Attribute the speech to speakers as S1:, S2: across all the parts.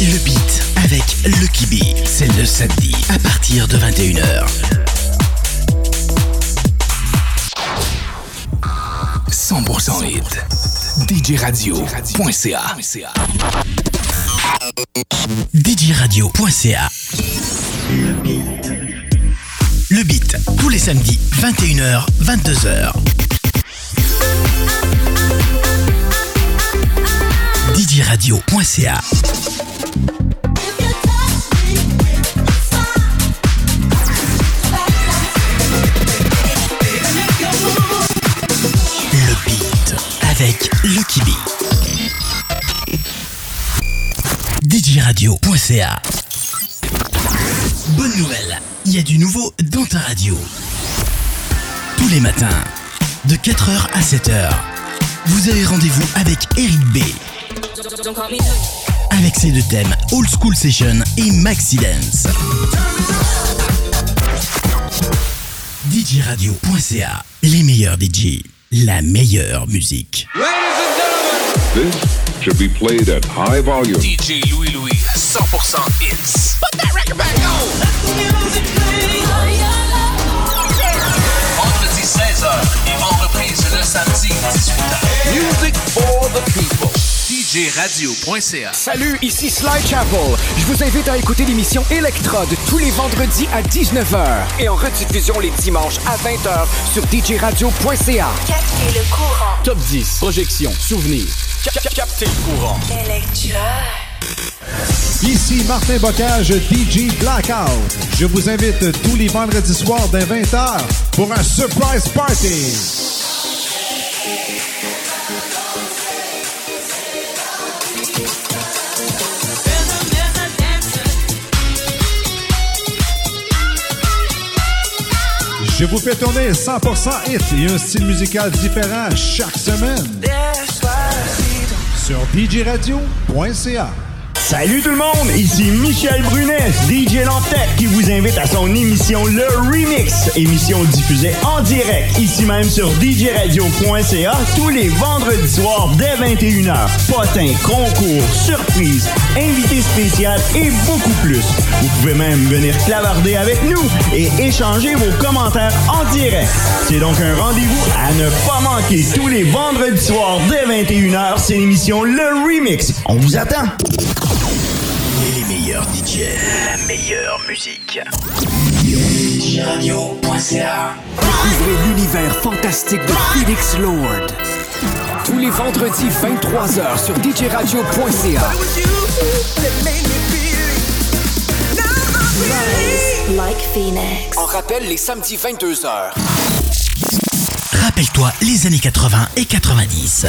S1: Le beat avec Lucky B, c'est le samedi à partir de 21h. 100% hit. DJRadio.ca DJRadio.ca Le beat. Le beat, tous les samedis, 21h, 22h. DJRadio.ca avec Lucky B. DJRadio.ca Bonne nouvelle, il y a du nouveau dans ta radio. Tous les matins, de 4h à 7h, vous avez rendez-vous avec Eric B. Avec ses deux thèmes Old School Session et Maxi Dance. DJRadio.ca, les meilleurs DJ, la meilleure musique.
S2: This should be played at high volume.
S3: DJ Louis Louis, 100% hits. Put that record back on. Vendredi 16h et en reprise le samedi 18h. Music for the people. DJRadio.ca.
S4: Salut, ici Sly Chapel. Je vous invite à écouter l'émission Electrode tous les vendredis à 19h et en rediffusion les dimanches à 20h sur djradio.ca.
S5: Captez le courant.
S4: Top 10, projection, souvenirs.
S6: Captez le courant.
S5: Electra.
S7: Ici Martin Bocage, DJ Blackout. Je vous invite tous les vendredis soirs dès 20h pour un surprise party. Je vous fais tourner 100% hit et un style musical différent chaque semaine. Sur djradio.ca.
S8: Salut tout le monde, ici Michel Brunet, DJ Lantec, qui vous invite à son émission Le Remix, émission diffusée en direct, ici même sur djradio.ca, tous les vendredis soirs dès 21h. Potins, concours, surprises, invités spéciaux et beaucoup plus. Vous pouvez même venir clavarder avec nous et échanger vos commentaires en direct. C'est donc un rendez-vous à ne pas manquer tous les vendredis soirs dès 21h, c'est l'émission Le Remix. On vous attend!
S1: DJ, la meilleure musique. DJRadio.ca
S4: Découvrez l'univers fantastique de Felix Lord. Tous les vendredis 23h sur djradio.ca.
S5: Like Phoenix.
S4: En rappelle les samedis 22h.
S1: Rappelle-toi les années 80 et 90.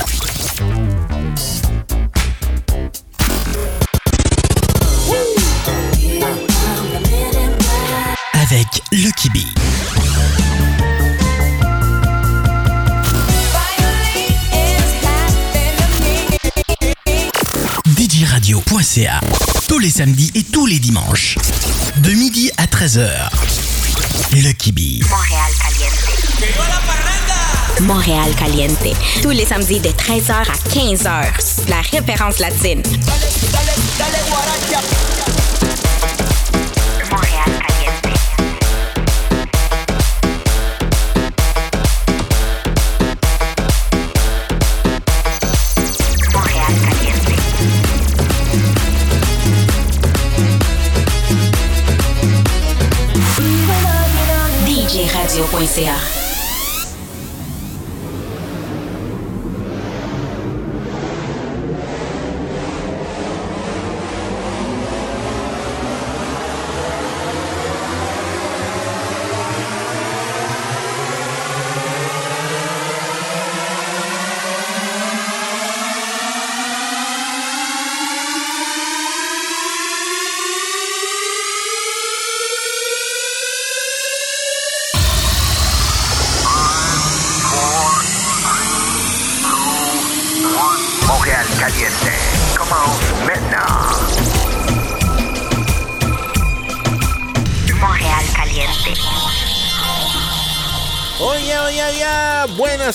S1: Avec Lucky B. DJRadio.ca Tous les samedis et tous les dimanches. De midi à 13h. Lucky B.
S5: Montréal Caliente. Montréal Caliente. Tous les samedis de 13h à 15h. La référence latine. Montréal DJRadio.ca.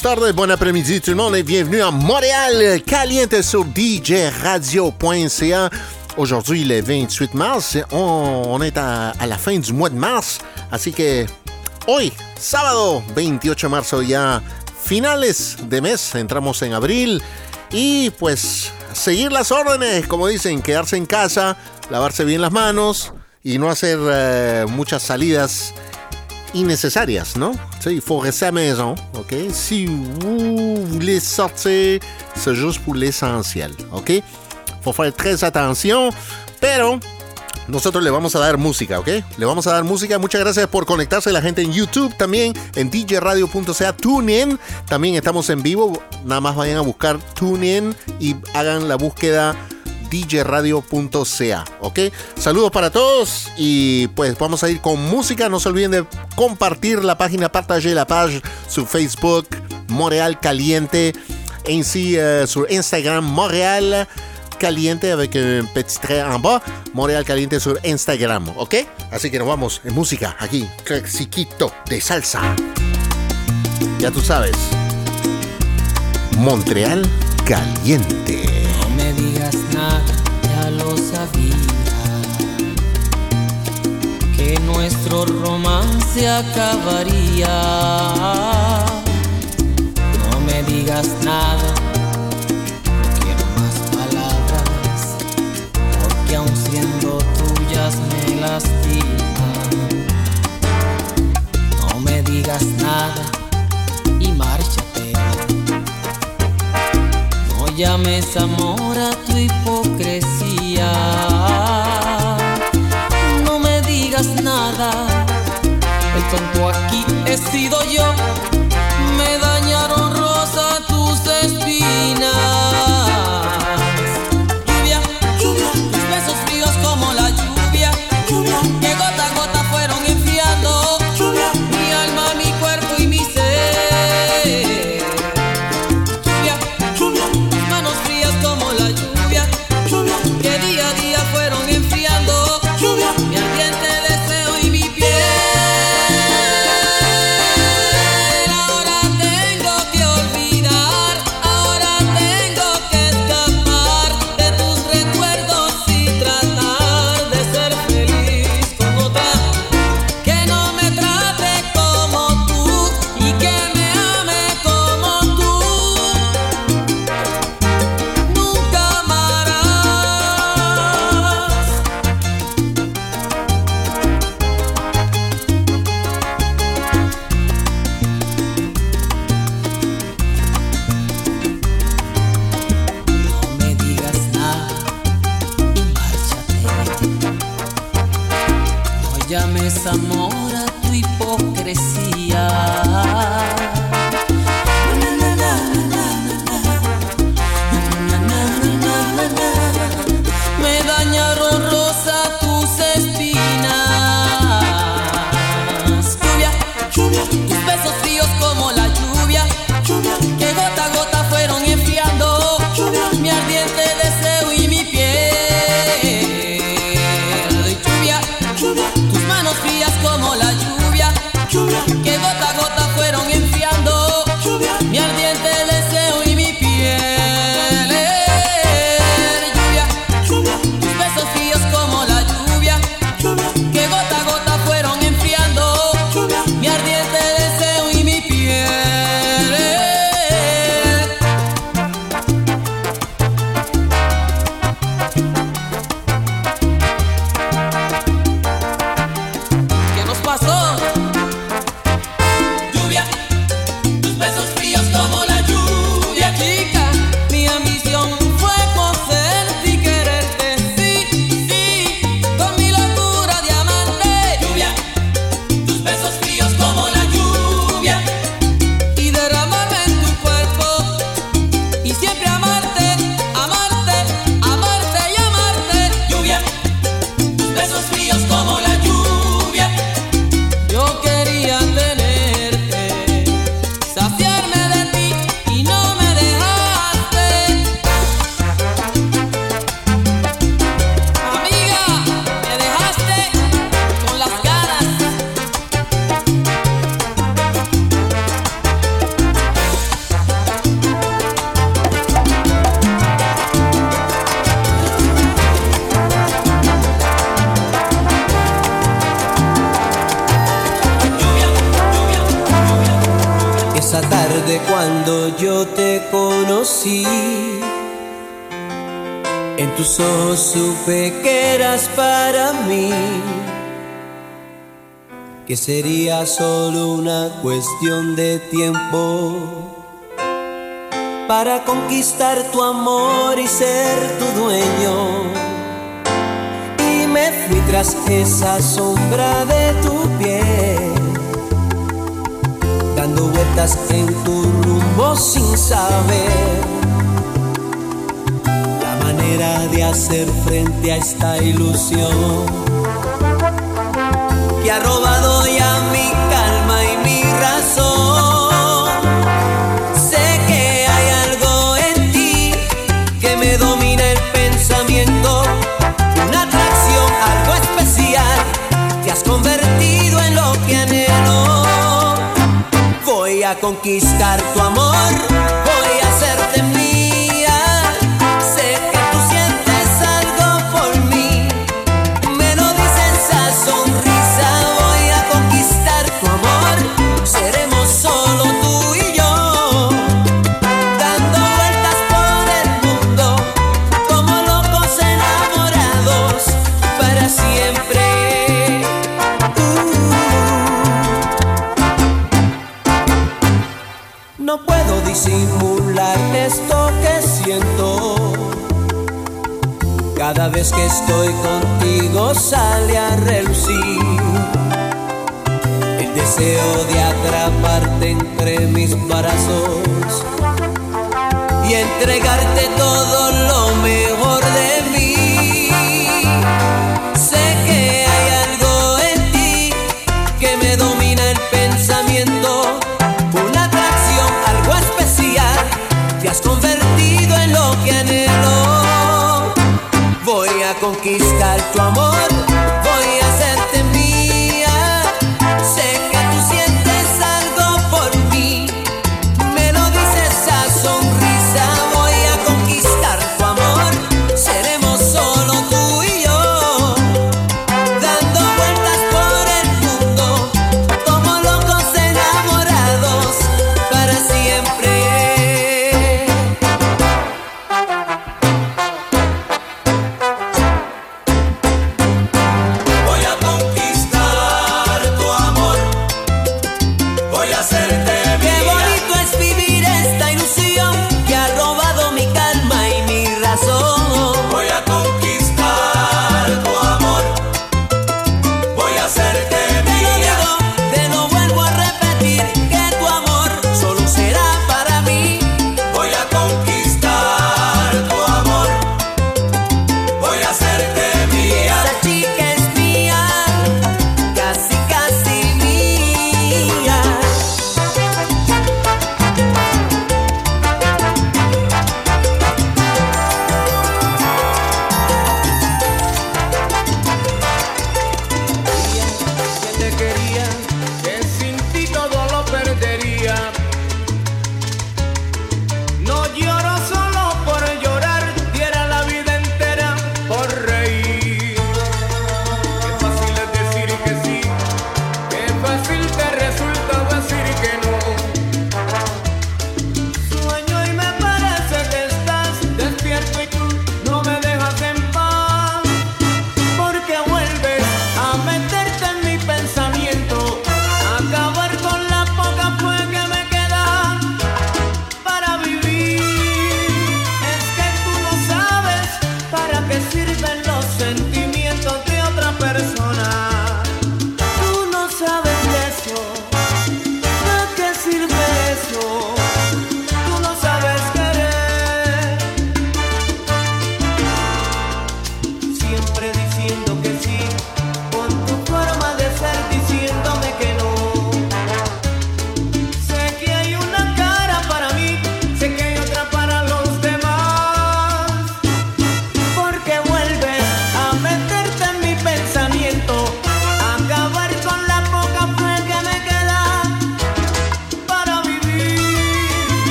S9: Buenas tardes, bon après-midi tout le monde et bienvenue à Montréal Caliente sur djradio.ca. aujourd'hui, le 28 mars. On, on est à, à, la fin du mois de mars. Así que hoy, sábado 28 de marzo, ya finales de mes, entramos en abril. Y pues seguir las órdenes, como dicen, quedarse en casa, lavarse bien las manos y no hacer uh, muchas salidas innecesarias, ¿no? Il faut rester à la maison, ¿ok? Si vous voulez sortir, c'est juste pour l'essentiel, ¿ok? Faut faire très attention, pero nosotros le vamos a dar música, ¿ok? Le vamos a dar música. Muchas gracias por conectarse la gente en YouTube también, en djradio.ca, TuneIn. También estamos en vivo. Nada más vayan a buscar TuneIn y hagan la búsqueda djradio.ca, ¿ok? Saludos para todos y pues vamos a ir con música. No se olviden de compartir la página, partager la page sur Facebook, Montréal Caliente, ainsi euh, sur Instagram, Montréal Caliente avec un petit trait en bas, Montréal Caliente sur Instagram, ¿ok? Así que nos vamos en música aquí, clasiquito de salsa. Ya tú sabes, Montreal Caliente.
S10: No ya lo sabía. Que nuestro romance acabaría. No me digas nada que aun siendo tuyas me lastiman. No me digas nada llames amor a tu hipocresía. No me digas nada. El tonto aquí he sido yo.
S11: Sería solo una cuestión de tiempo para conquistar tu amor y ser tu dueño. Y me fui tras esa sombra de tu piel, dando vueltas en tu rumbo sin saber la manera de hacer frente a esta ilusión que arroba conquistar tu amor. Que estoy contigo, sale a relucir. El deseo de atraparte entre mis brazos y entregarte todo lo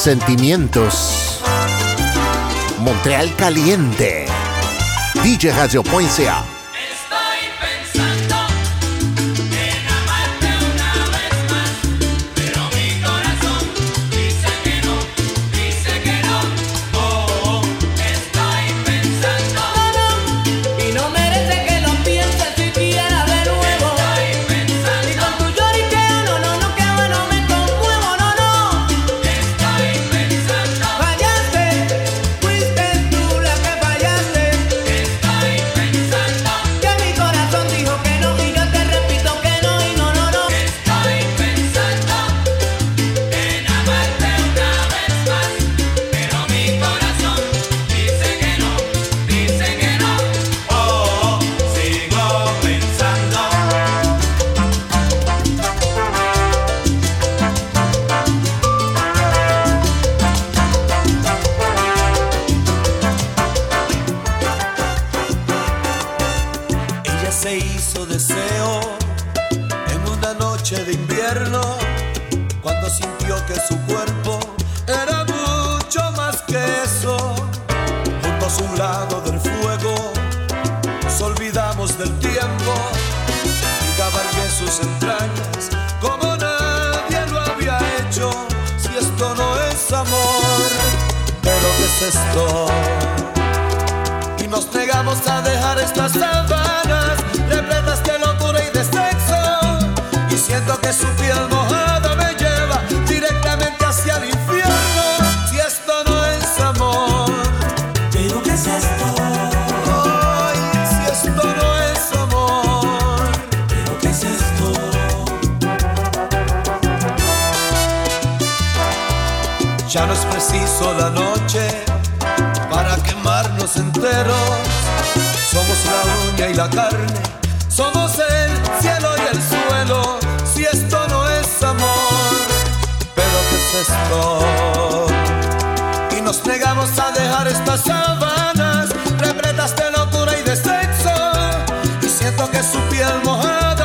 S9: sentimientos. Montreal Caliente. DJ Radio.ca
S12: esto y nos negamos a dejar estas sábanas repletas de locura y de sexo. Y siento que su piel mojada me lleva directamente hacia el infierno. Si esto no es amor pero qué es esto Ya no es preciso la noche enteros. Somos la uña y la carne, somos el cielo y el suelo. Si esto no es amor, pero ¿qué es esto? Y nos negamos a dejar estas sábanas repletas de locura y de sexo. Y siento que su piel mojada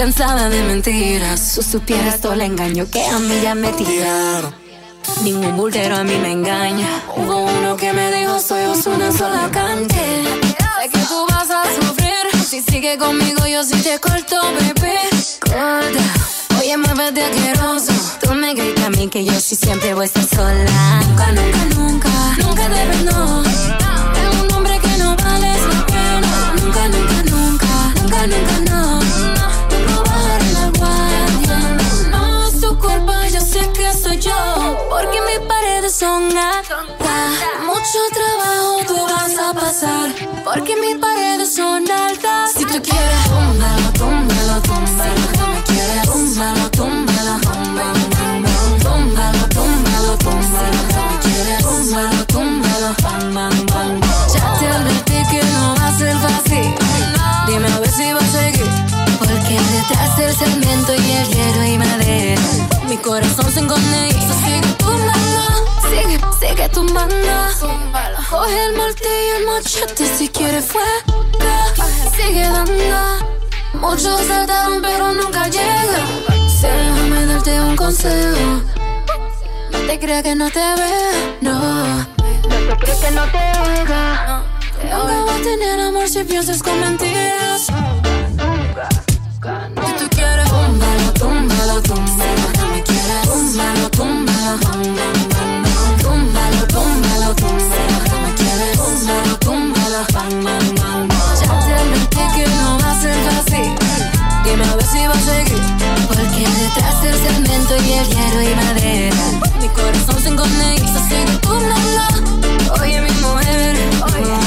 S13: cansada de mentiras. Si supieras todo el engaño que a mí ya me tiraron. Ningún bultero a mí me engaña. Hubo uno que me dijo soy una sola cante. Sé que tú vas a sufrir. Si sigue conmigo, yo sí te corto, bebé. Corta. Oye, muévete asqueroso. Tú me gritas a mí que yo sí siempre voy a estar sola. Nunca, nunca, nunca, nunca debes no. Tengo un hombre que no vale la pena. Nunca, nunca, nunca, nunca, nunca, no. Son altas. Mucho trabajo tú vas a pasar. Porque mis paredes son altas. Si tú quieres, túmbalo, túmbalo, túmbalo. No me quieres, túmbalo, túmbalo. Túmbalo, túmbalo. No me quieres, túmbalo, túmbalo. Ya te advertí que no va a ser fácil. Dime a ver si va a seguir. Porque detrás del cemento y el hierro y madera, mi corazón se y se sigue tumbando. Sigue, sigue tumbando. Coge el martillo, el machete si quieres fuego. Sigue dando. Muchos saltaron pero nunca llegan. Sí, déjame darte un consejo. No te creas que no te veo, no. No te creas que no te oiga. Nunca vas a tener amor si piensas con mentiras. Túmbalo, túmbalo. No me quieres, túmbalo, túmbalo, bam, bam. Ya te advertí que no va a ser fácil. Dime a ver si va a seguir. Porque detrás del cemento y el hierro y madera, mi corazón se se sigue tumbando. Oye, mi mujer, nunca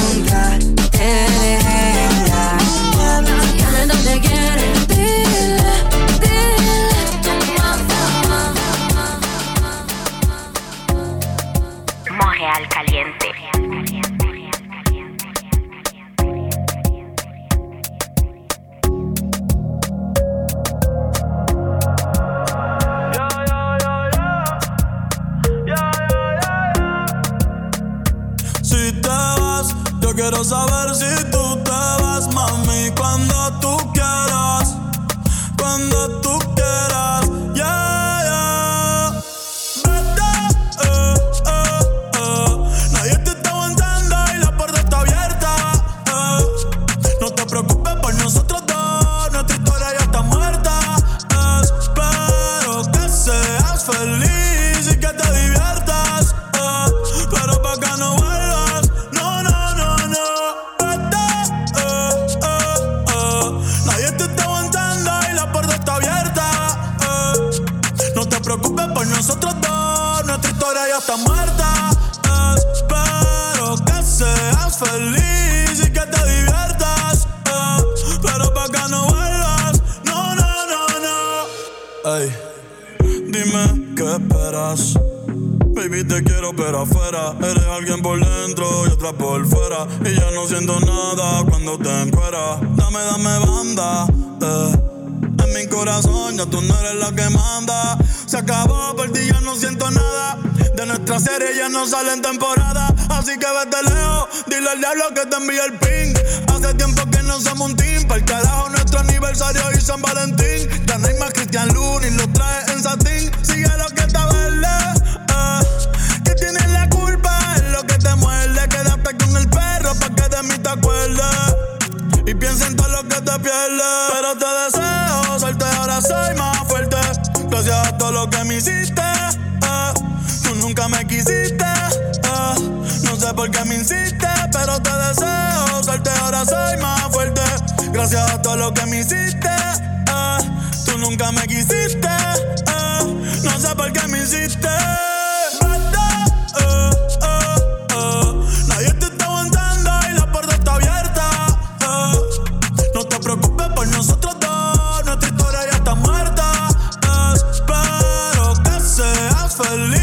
S14: Si te vas, yo quiero saber si tú te vas, mami, cuando tú quieras, cuando tú quieras, preocupes por nosotros dos, nuestra historia ya está muerta. Espero que seas feliz y que te diviertas. eh. Pero pa' que no vuelvas. No, no, no, no. Ey, dime qué esperas. Baby, te quiero, pero afuera. Eres alguien por dentro y otra por fuera. Y ya no siento nada cuando te encueras. Dame, dame banda. eh. Mi corazón ya tú no eres la que manda. Se acabó, por ti ya no siento nada. De nuestra serie ya no sale en temporada. Así que vete lejos, dile al diablo que te envíe el ping. Hace tiempo que no somos un team. Para el carajo, nuestro aniversario y San Valentín. Ya no hay más Cristian Luna y lo trae en satín. Sigue lo que verde. eh. Que tienes la culpa, es lo que te muerde. Quédate con el perro pa' que de mí te acuerdes. Y piensa en todo lo que te pierdes. Pero te deseo suerte, ahora soy más fuerte. Gracias a todo lo que me hiciste. eh. Tú nunca me quisiste. eh. No sé por qué me insiste, pero te deseo suerte, ahora soy más fuerte. Gracias a todo lo que me hiciste. eh. Tú nunca me quisiste. No sé por qué me hiciste. Preocupes por nosotros dos, nuestra historia ya está muerta. Espero que seas feliz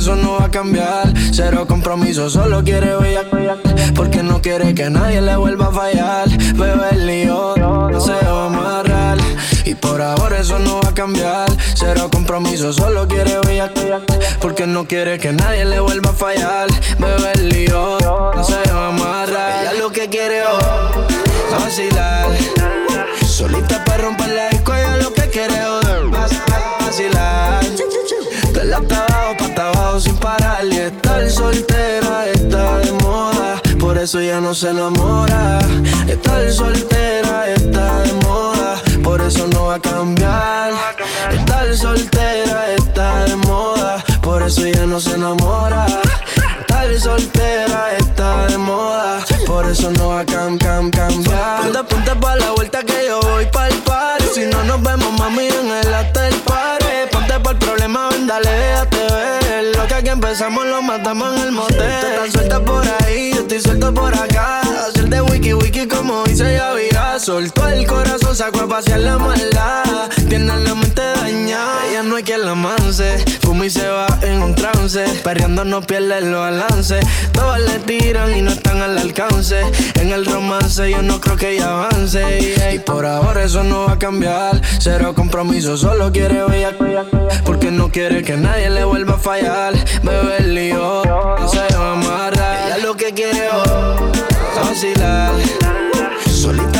S15: eso no va a cambiar. Cero compromiso, solo quiere bella, porque no quiere que nadie le vuelva a fallar. Bebe el lío, no se va a amarrar. Y por ahora eso no va a cambiar. Cero compromiso, solo quiere bella, porque no quiere que nadie le vuelva a fallar. Bebe el lío, no se va a amarrar. Ella lo que quiere es vacilar. Solita para romper la disco, ella lo que quiere es vacilar. De la hasta abajo, pa' hasta abajo sin parar. Y estar soltera está de moda. Por eso ya no se enamora. Estar soltera está de moda. Por eso no va a cambiar. Estar soltera está de moda. Por eso ya no se enamora. Estar soltera está de moda. Por eso no va a cam, cam, cambiar. Ponte, pa' la vuelta que yo voy pa'l party. Si no nos vemos, mami, en el after party. Ponte el problema, ven, dale, déjate ver. Lo que empezamos lo matamos en el motel. Tú estás suelta por ahí, yo estoy suelto por acá. Hacer de wiki wiki como dice ya vida. Soltó el corazón, sacó a pasear la maldad. Tiene la mente dañada, ella no hay quien la manse. Fuma y se va en un trance. Perreando no pierde el balance. Todas le tiran y no están al alcance. En el romance yo no creo que ella avance. Y por ahora eso no va a cambiar. Cero compromiso, solo quiere bella. Porque no quiere que nadie le vuelva a fallar. Bebe el lío, no se va a amarrar. Ella lo que quiere es vacilar. Solita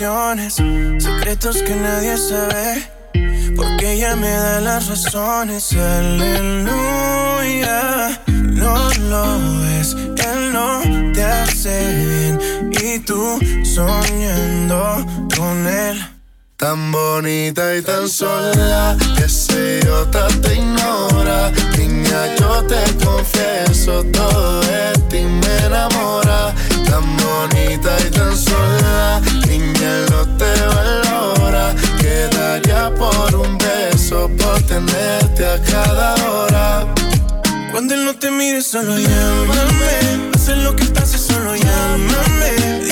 S16: Secretos que nadie sabe. Porque ella me da las razones, aleluya. No lo ves, él no te hace bien. Y tú soñando con él.
S17: Tan bonita y tan sola que ese idiota te ignora. Niña, yo te confieso, todo de ti me enamora. Tan bonita y tan sola, niña, no te valora. Quedaría por un beso, por tenerte a cada hora.
S16: Cuando él no te mire, solo llámame. Pase lo que pase, solo llámame.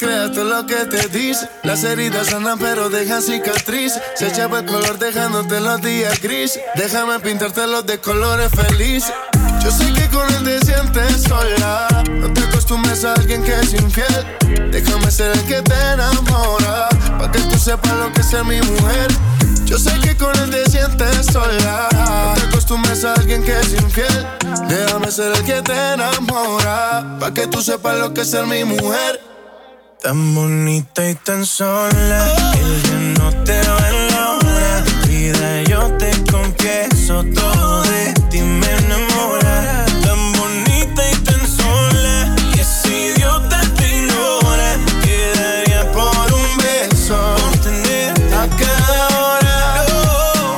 S17: Creas todo lo que te dice. Las heridas sanan pero dejan cicatriz. Se echaba el color dejándote los días gris. Déjame pintártelos de colores felices. Yo sé que con él te sientes sola. No te acostumbres a alguien que es infiel. Déjame ser el que te enamora. Pa' que tú sepas lo que es ser mi mujer. Yo sé que con él te sientes sola. No te acostumbres a alguien que es infiel. Déjame ser el que te enamora. Pa' que tú sepas lo que es ser mi mujer.
S16: Tan bonita y tan sola que ya no te valora. Vida, yo te confieso, todo de ti me enamora. Tan bonita y tan sola que ese idiota te ignora. Quedaría por un beso, por a cada hora.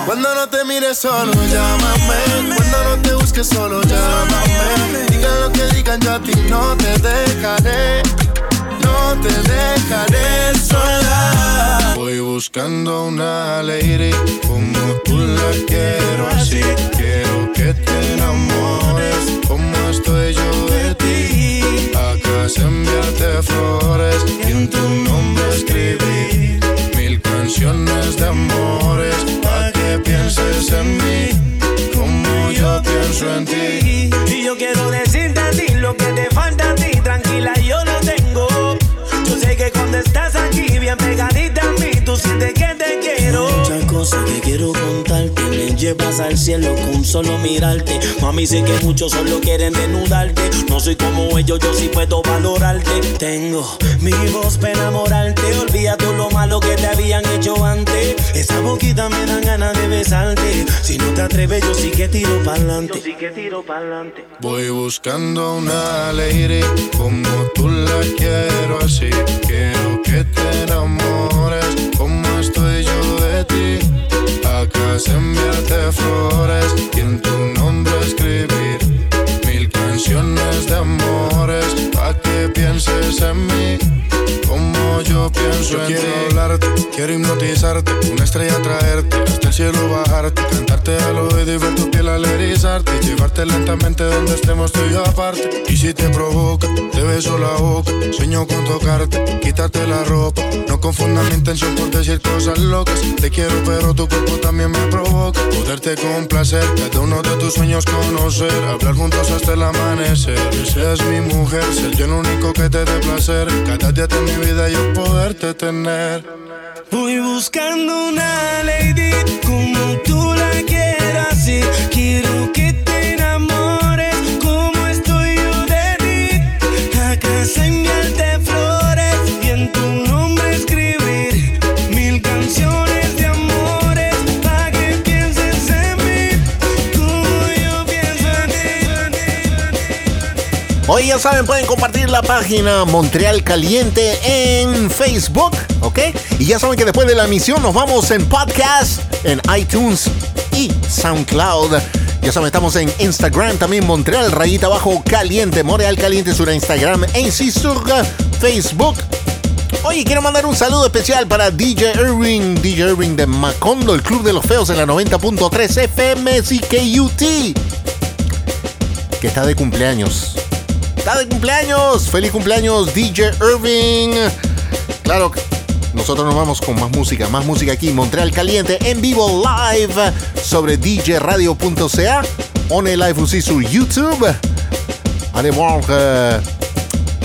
S17: Cuando no te mires solo, llámame. Cuando no te busques solo, llámame. Digan lo que digan, yo a ti no te dejaré. No te dejaré sola. Voy buscando una lady como tú la quiero así. Quiero que te enamores como estoy yo de ti. Acá es enviarte flores y en tu nombre escribir mil canciones de amores para que pienses en mí como yo pienso en ti.
S18: Y yo quiero decirte a ti lo que te falta a ti, tranquila, yo lo tengo. Que cuando estás aquí, bien pegadita a mí, tú sientes que te quiero.
S19: Muchas cosas que quiero contarte Me llevas al cielo con solo mirarte Mami, sé que muchos solo quieren desnudarte No soy como ellos, yo sí puedo valorarte Tengo mi voz para enamorarte Olvida todo lo malo que te habían hecho antes Esa boquita me dan ganas de besarte. Si no te atreves, yo sí que tiro pa'lante. Yo sí que tiro pa'lante.
S17: Voy buscando una lady como tú la quiero así. Quiero que te enamores como estoy yo de ti. Acá se enviarte flores y en tu nombre escribir mil de amores pa' que pienses en mí. Como yo pienso en quiero ti. hablarte, quiero hipnotizarte, una estrella traerte, hasta el cielo bajarte, cantarte al oído y ver tu piel al erizarte, llevarte lentamente donde estemos tú y yo aparte. Y si te provoca, te beso la boca, sueño con tocarte, quitarte la ropa. No confundas mi intención por decir cosas locas. Te quiero, pero tu cuerpo también me provoca. Poderte complacer, cada uno de tus sueños conocer, hablar juntos hasta el amanecer. Seas mi mujer, ser yo el único que te dé placer. Cada día de mi vida yo poderte tener.
S19: Voy buscando una lady como tú la quieras y quiero que
S9: Hoy ya saben, pueden compartir la página Montreal Caliente en Facebook, ¿ok? Y ya saben que después de la emisión nos vamos en podcast, en iTunes y SoundCloud. Ya saben, estamos en Instagram también, Montreal Rayita Abajo Caliente, Montreal Caliente sur Instagram, ainsi sur Facebook. Oye, quiero mandar un saludo especial para DJ Irving, DJ Irving de Macondo, el Club de los Feos en la 90.3 FM CKUT, que está de cumpleaños. Está de cumpleaños. Feliz cumpleaños, DJ Irving. Claro, nosotros nos vamos con más música, más música aquí, Montreal Caliente, en vivo live sobre djradio.ca. On est live aussi sur YouTube. Allez voir euh,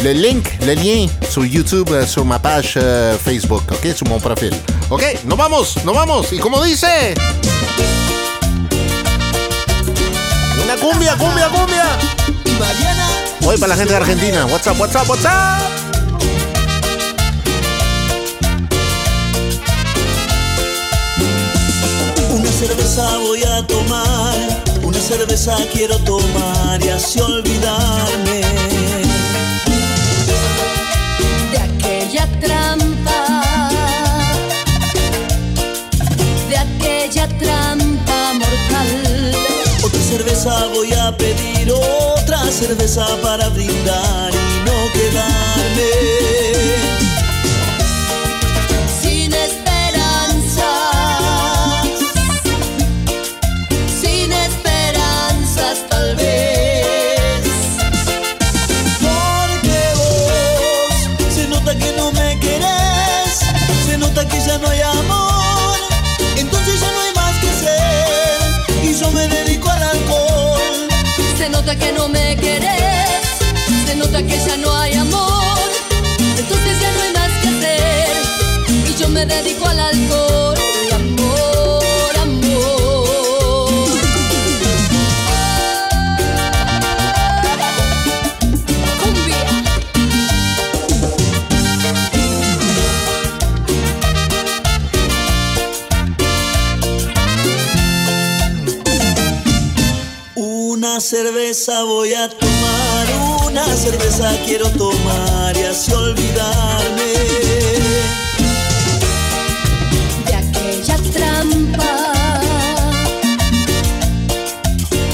S9: le link, le lien sur YouTube, euh, sur ma page euh, Facebook, ok, sur mon profil. Ok, nos vamos, nos vamos. Y como dice. Una cumbia, cumbia, cumbia. Hoy para la gente de Argentina. What's up, what's up, what's up?
S19: Una cerveza voy a tomar, una cerveza quiero tomar y así olvidarme.
S13: de aquella trampa,
S19: cerveza voy a pedir, otra cerveza para brindar y no quedarme. Nota que no me querés, se nota que ya no hay amor, entonces ya no hay más que hacer y yo me dedico al alcohol. Cerveza voy a tomar, una cerveza quiero tomar y así olvidarme.
S13: de aquella trampa,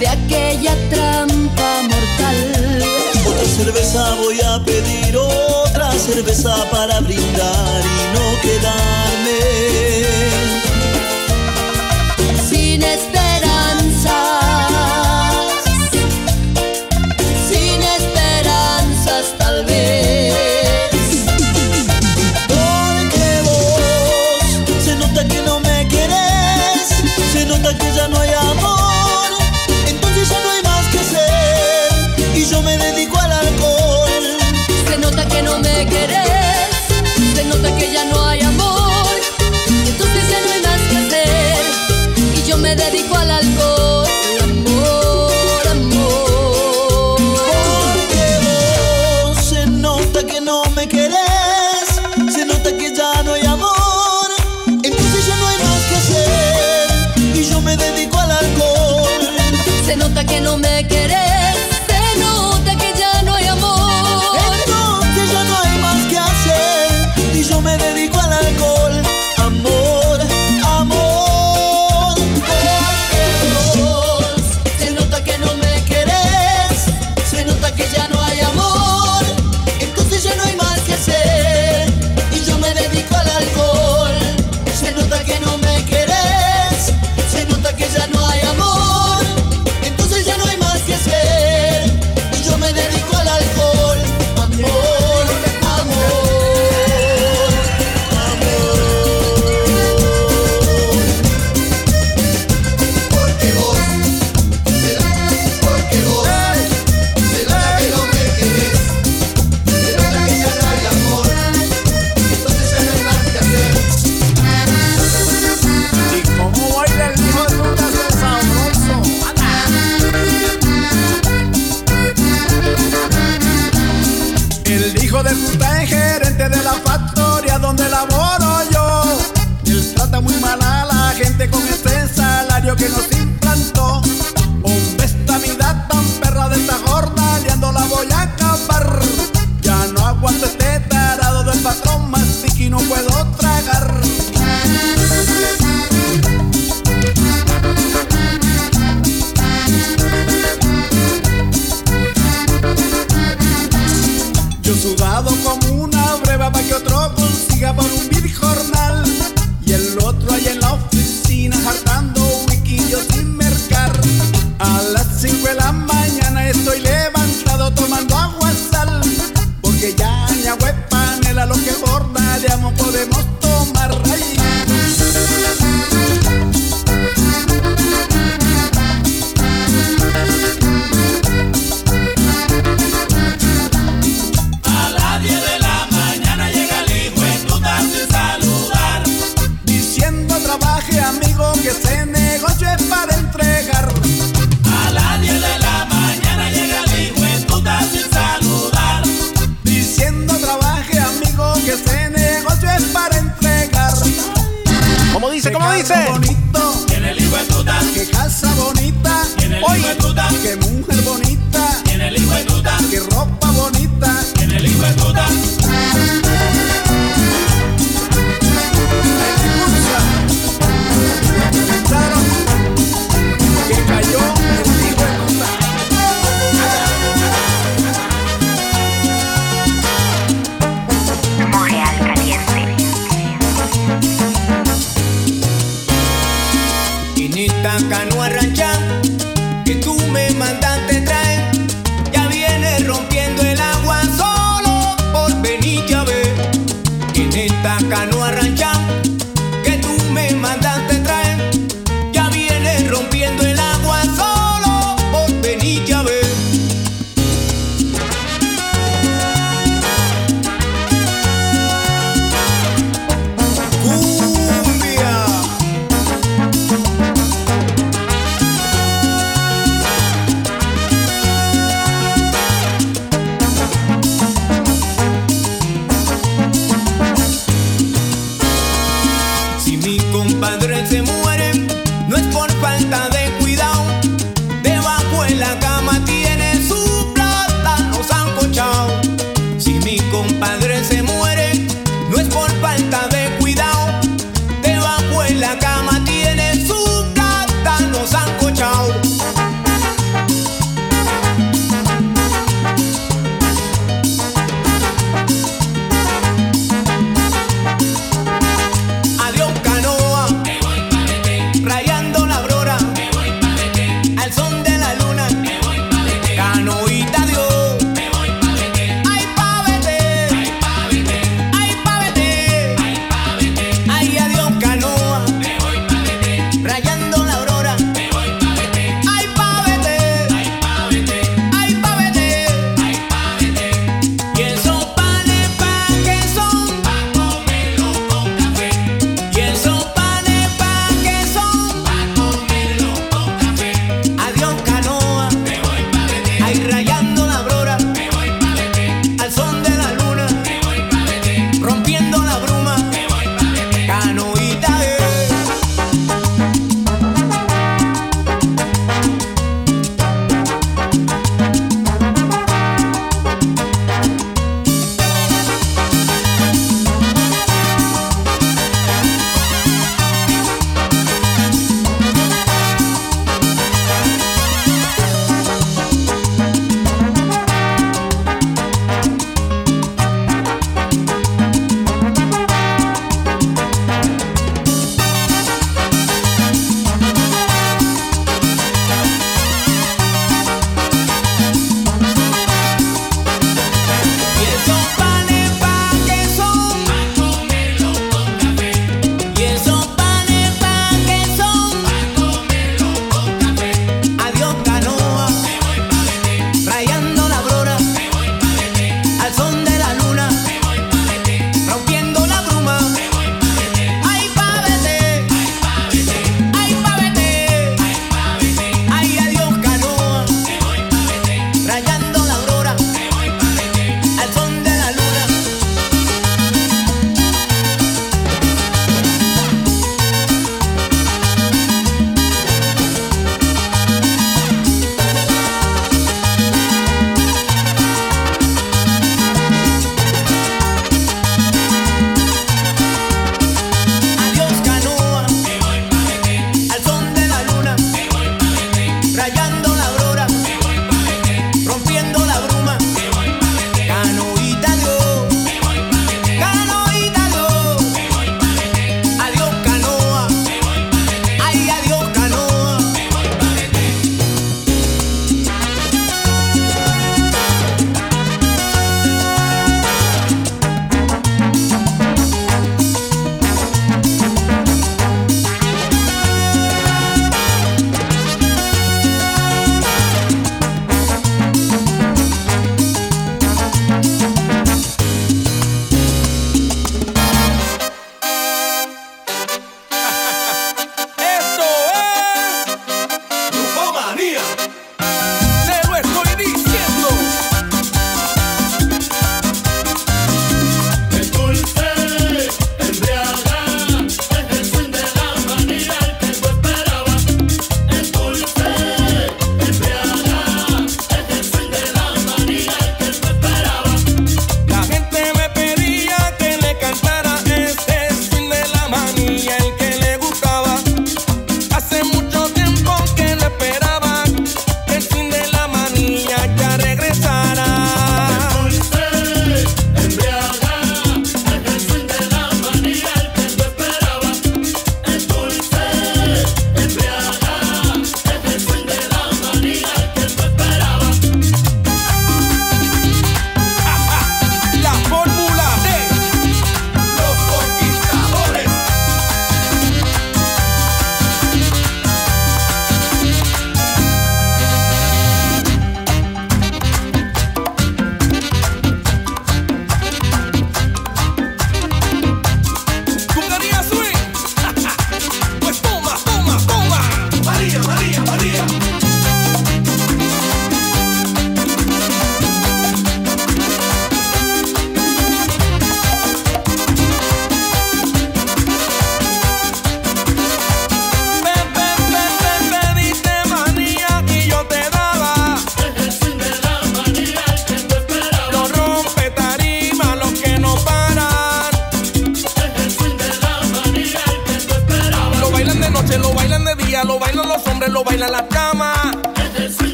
S13: de aquella trampa mortal.
S19: Otra cerveza voy a pedir, otra cerveza para brindar y no quedarme.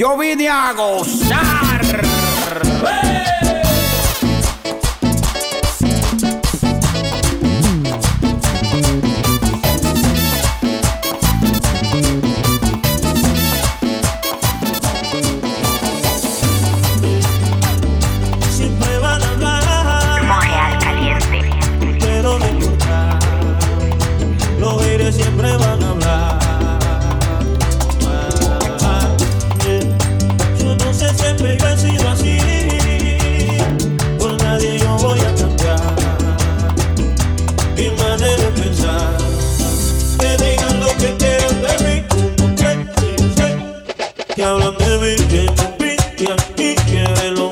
S20: Yo vine a gozar.
S21: que hablan de mí, que
S20: me pican y quieren lo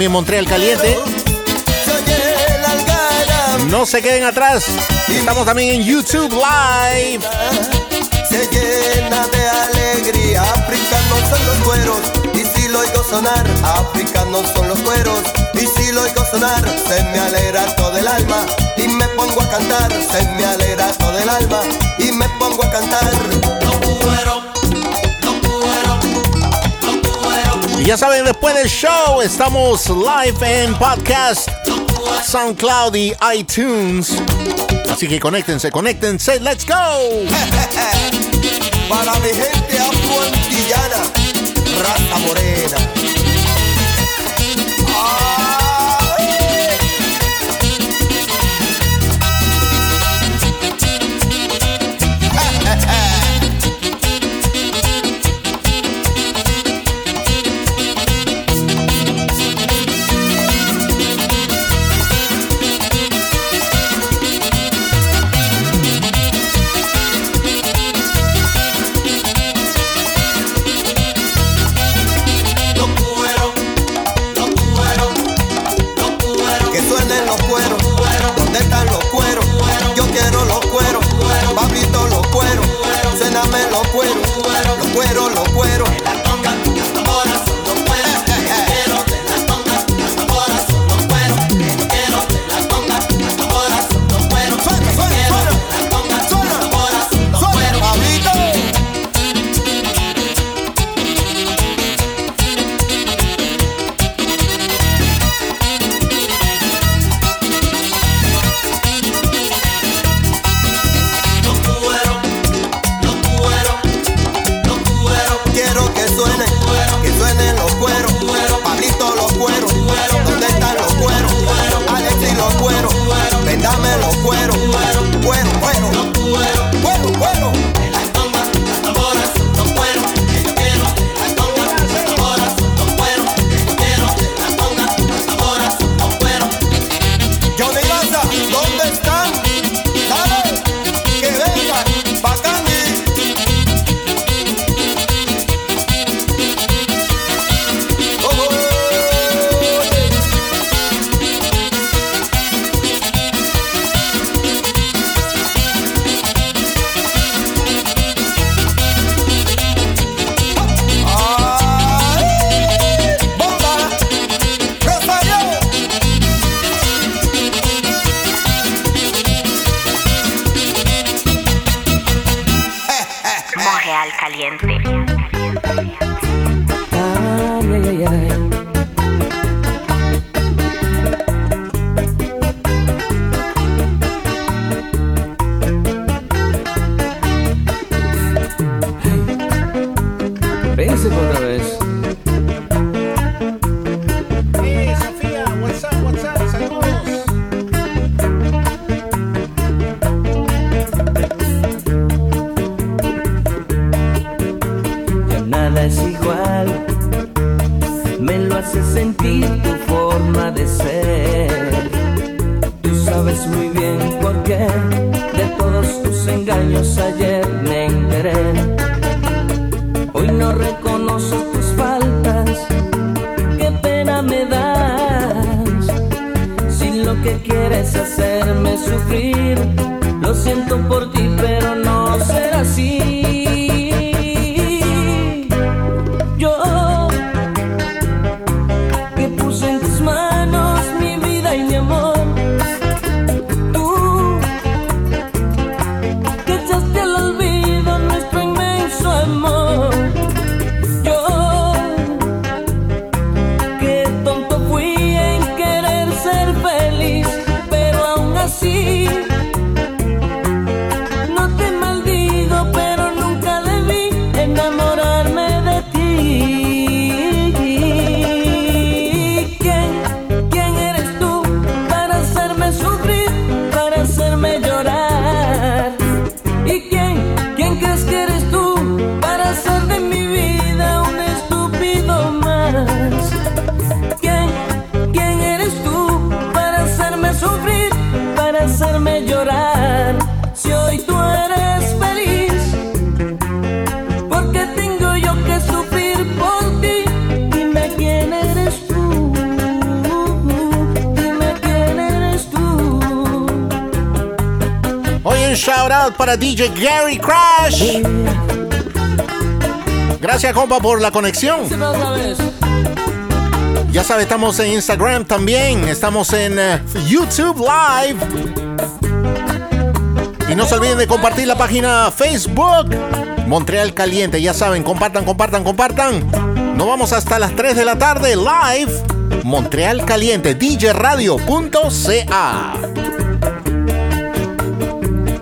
S9: también Montreal Caliente. No se queden atrás. Estamos también en YouTube Live.
S22: Se llena de alegría, africanos son los cueros. Y si lo oigo sonar, africanos son los cueros. Y si lo oigo sonar, se me alegra todo el alma. Y me pongo a cantar, se me alegra todo el alma. Y me pongo a cantar.
S9: Los cueros Y ya saben, después del show estamos live en podcast, SoundCloud y iTunes. Así que conéctense, conéctense, let's go.
S22: Para mi gente afroantillana, raza morena.
S10: Llorar? Si hoy tú eres feliz, ¿por qué tengo yo que sufrir por ti? Dime quién eres tú, dime quién eres tú.
S9: Hoy un shout out para DJ Gary Crash. Gracias, compa, por la conexión. Ya sabe, estamos en Instagram también. Estamos en eh, YouTube Live. No se olviden de compartir la página Facebook. Montreal Caliente. Ya saben, compartan, compartan, compartan. Nos vamos hasta las 3 de la tarde live. Montreal Caliente, djradio.ca.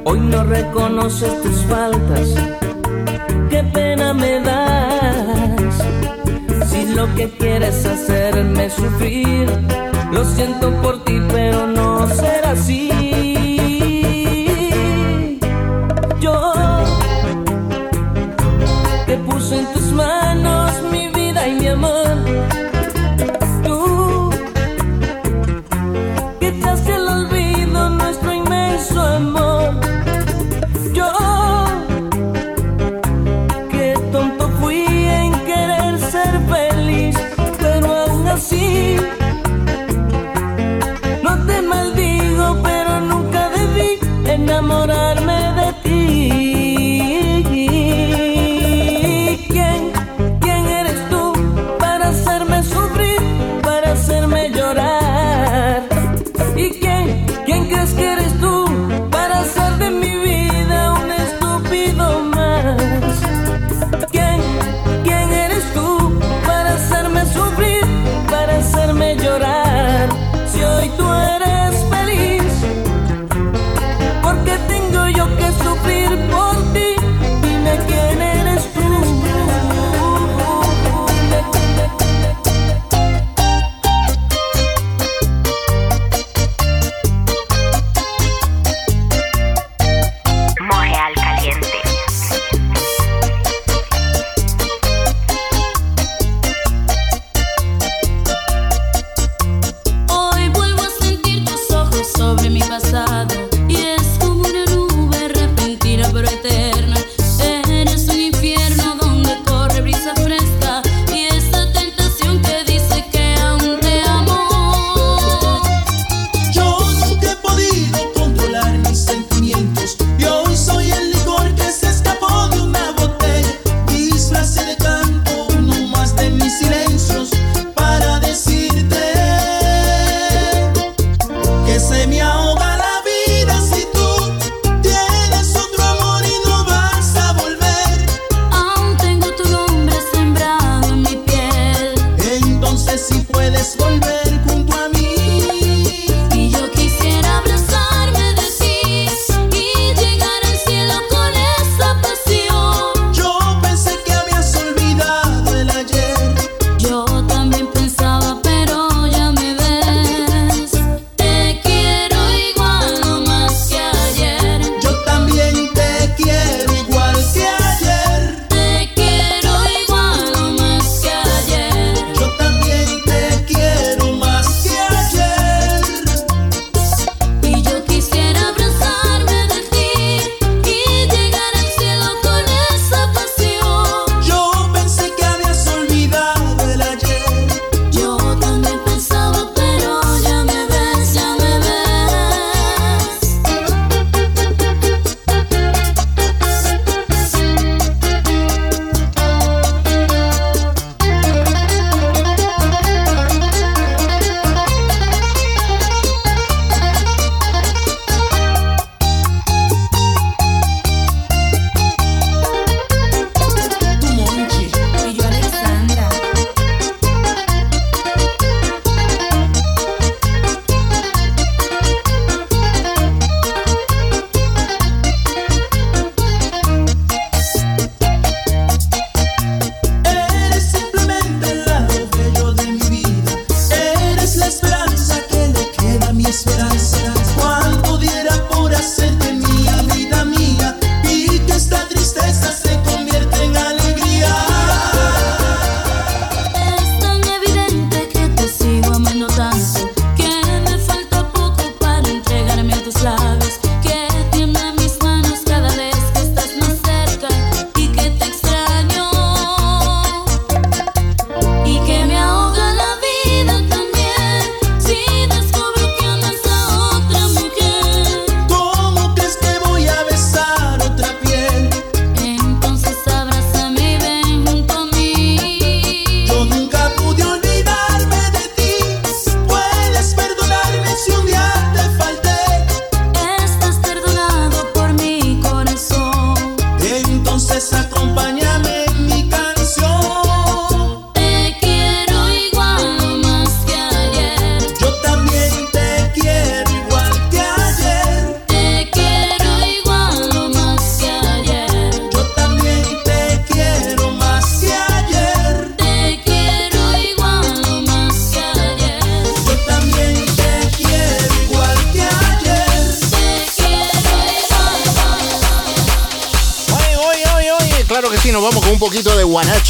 S10: Hoy no reconoces tus faltas, qué pena me das. Si lo que quieres hacerme sufrir, lo siento por ti, pero no será así.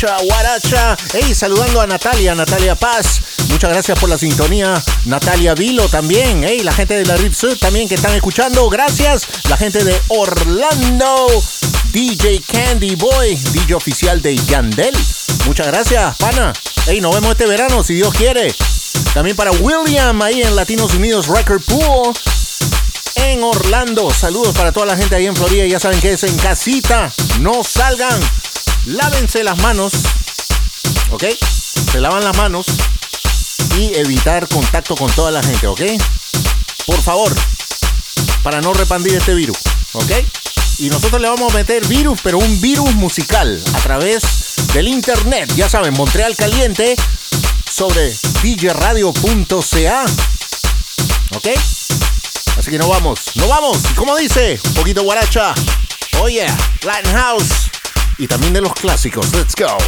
S9: Guaracha, guaracha. Hey, saludando a Natalia, Natalia Paz. Muchas gracias por la sintonía. Natalia Vilo también. Hey, la gente de la Rip Sud también que están escuchando. Gracias. La gente de Orlando. DJ Candy Boy, DJ oficial de Yandel. Muchas gracias, pana. Hey, nos vemos este verano, si Dios quiere. También para William, ahí en Latinos Unidos Record Pool. En Orlando. Saludos para toda la gente ahí en Florida. Ya saben que es en casita. No salgan. Lávense las manos. ¿Ok? Se lavan las manos. Y evitar contacto con toda la gente. ¿Ok? Por favor. Para no repandir este virus. ¿Ok? Y nosotros le vamos a meter virus, pero un virus musical a través del internet. Ya saben, Montreal Caliente sobre djradio.ca. ¿Ok? Así que nos vamos, nos vamos. ¿Y cómo dice? Un poquito guaracha. Oh yeah, Latin House. Y también de los clásicos. Let's go.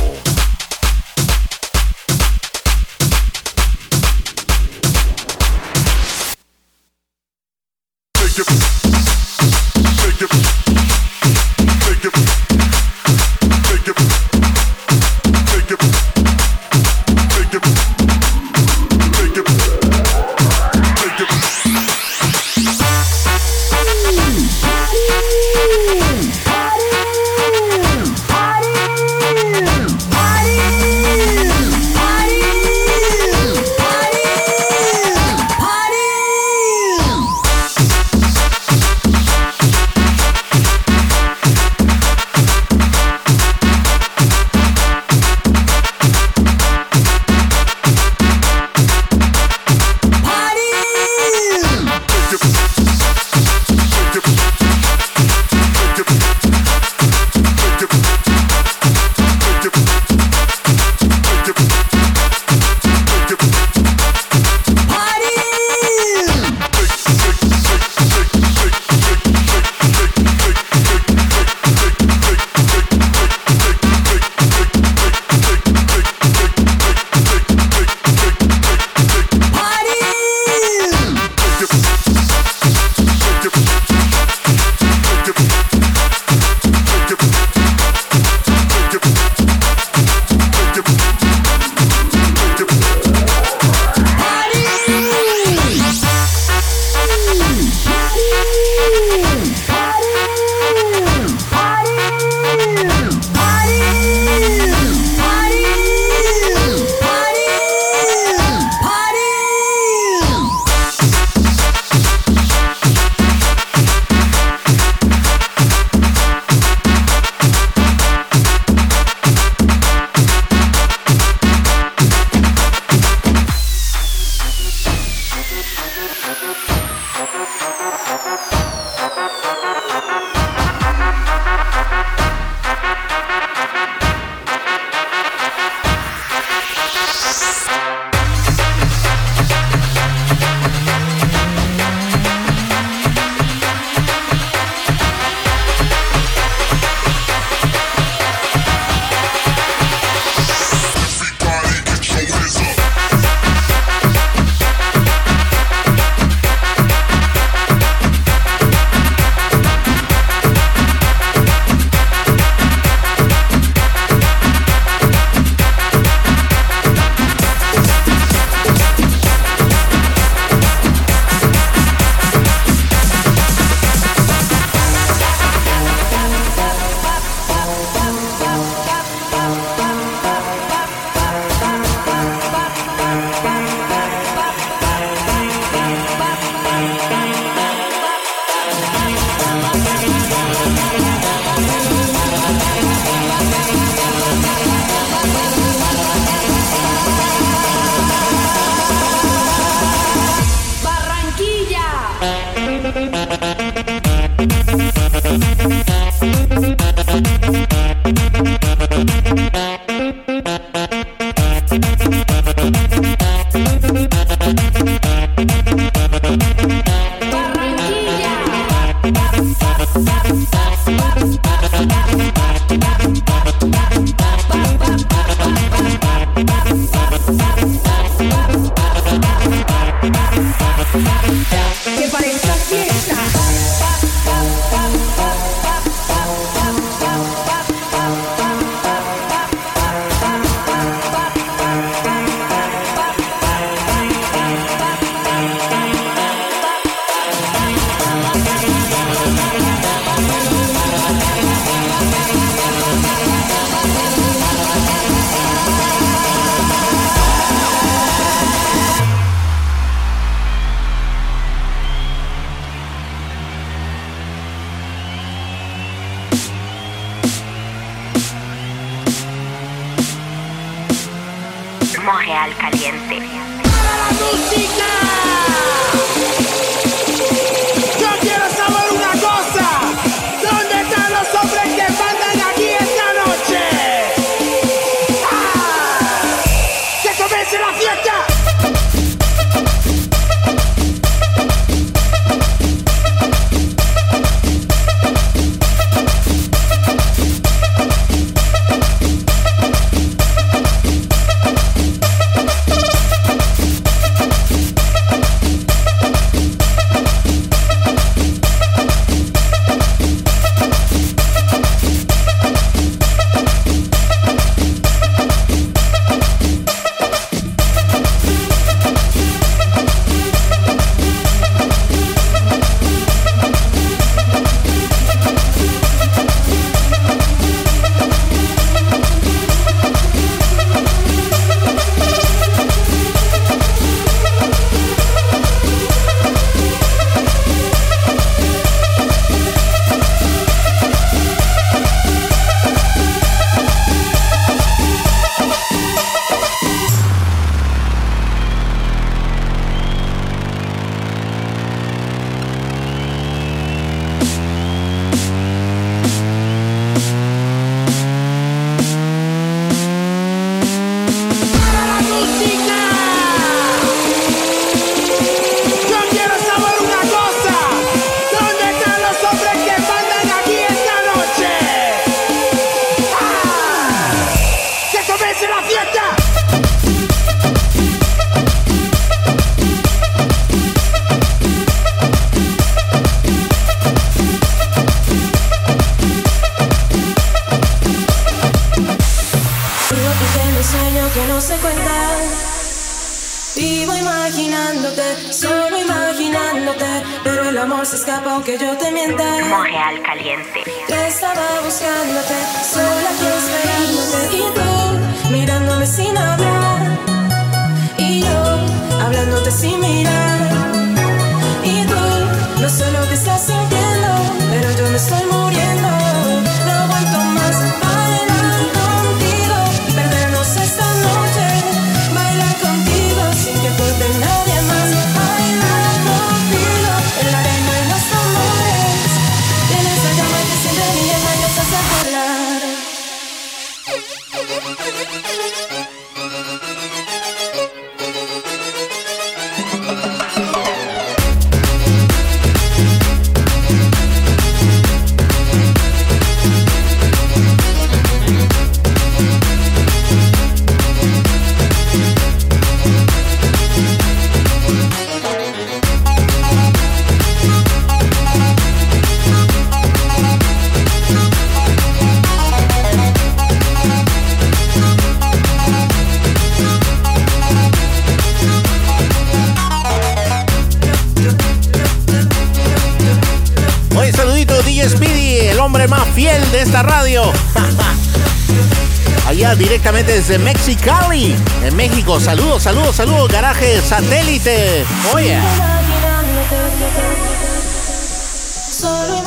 S9: México. Saludos, saludos, saludos, garaje satélite. Oye.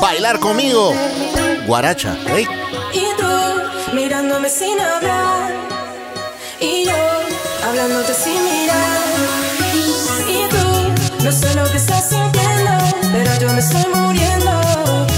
S9: Bailar conmigo. Guaracha, ¿eh?
S23: Y tú mirándome sin hablar. Y yo hablándote sin mirar. Y tú no sé lo que estás sintiendo, pero yo me estoy muriendo.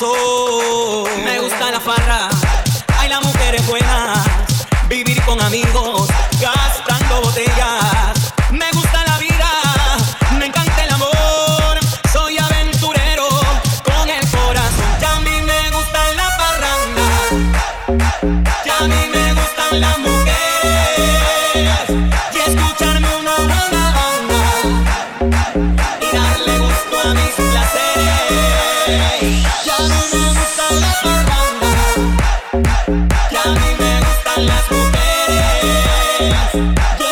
S10: Me gusta la farra. Yeah.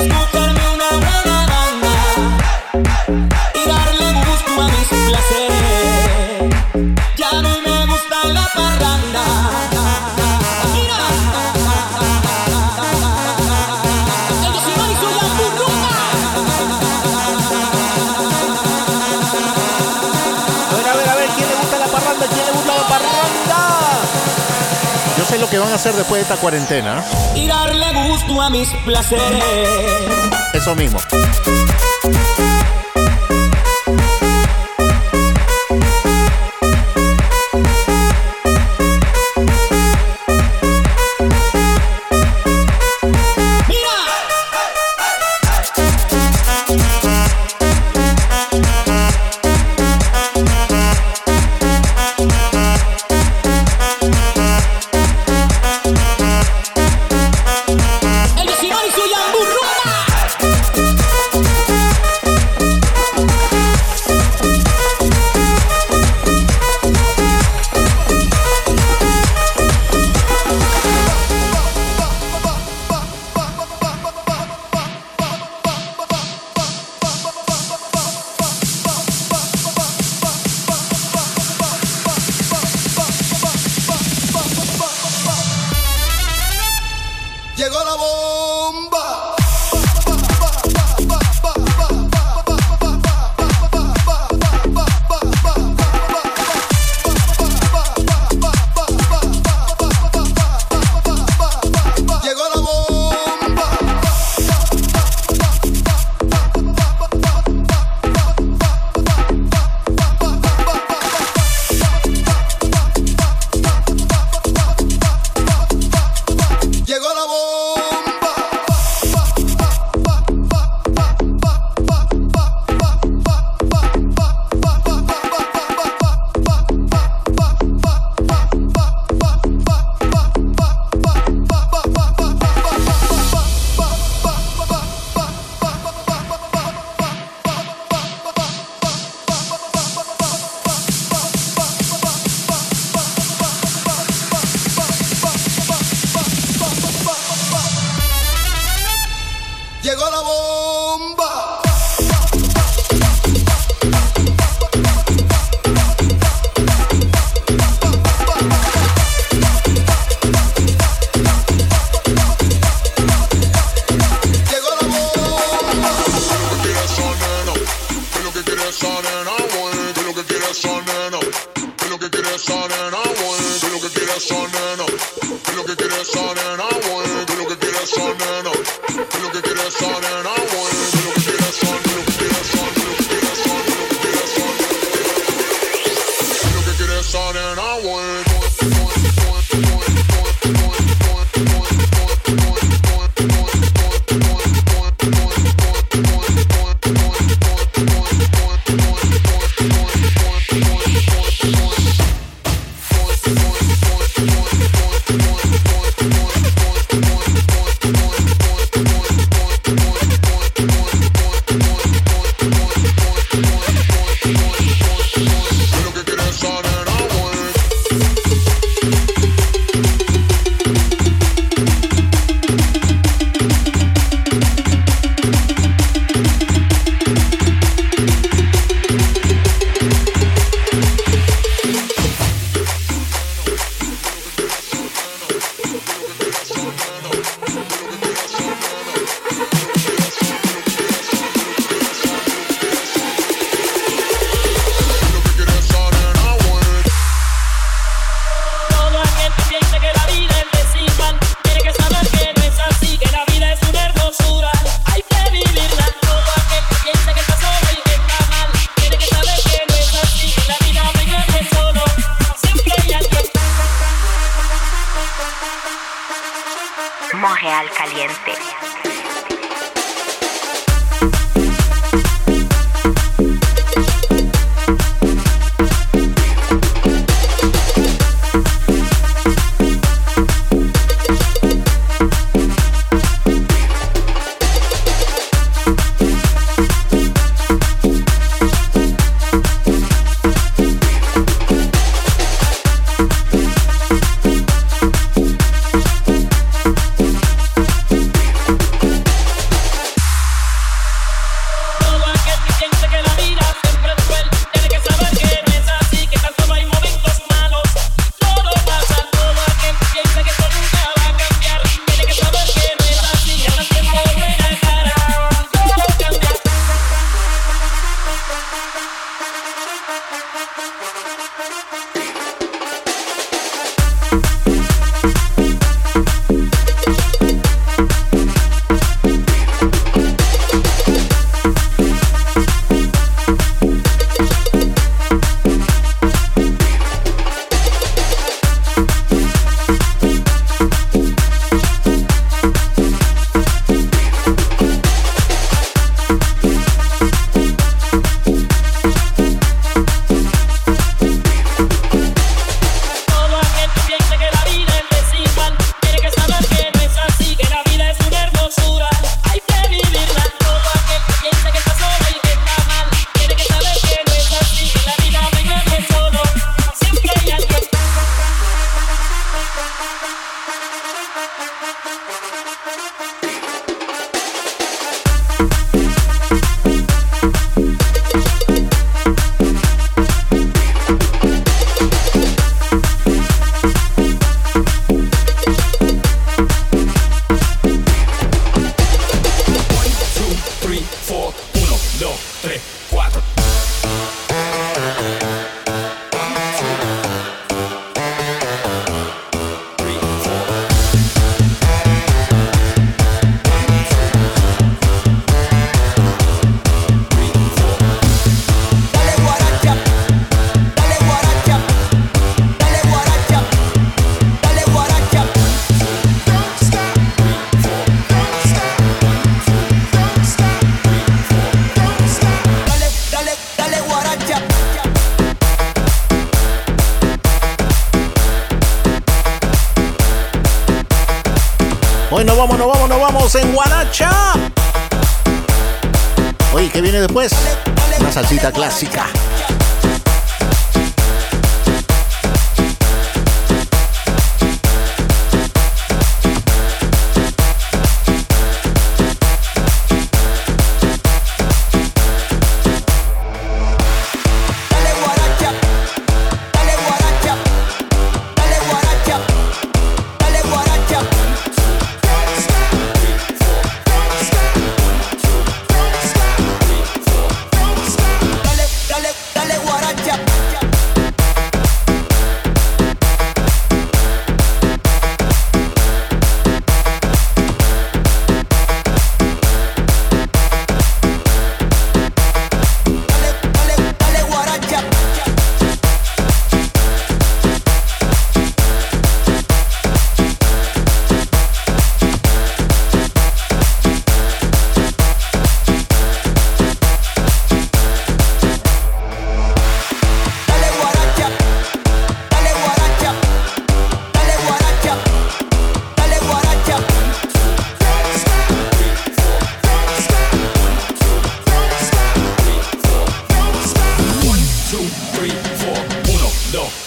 S10: que van a hacer después de esta cuarentena.
S9: Y darle gusto a mis placeres.
S10: Eso mismo.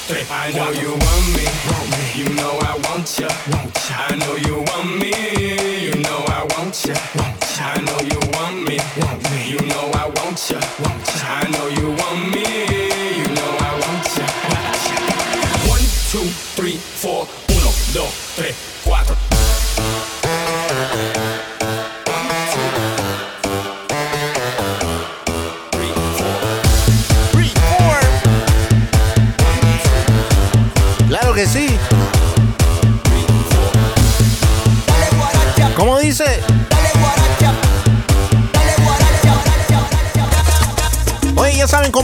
S24: I know you want me, you know I want ya. I know you want me, you know I want ya.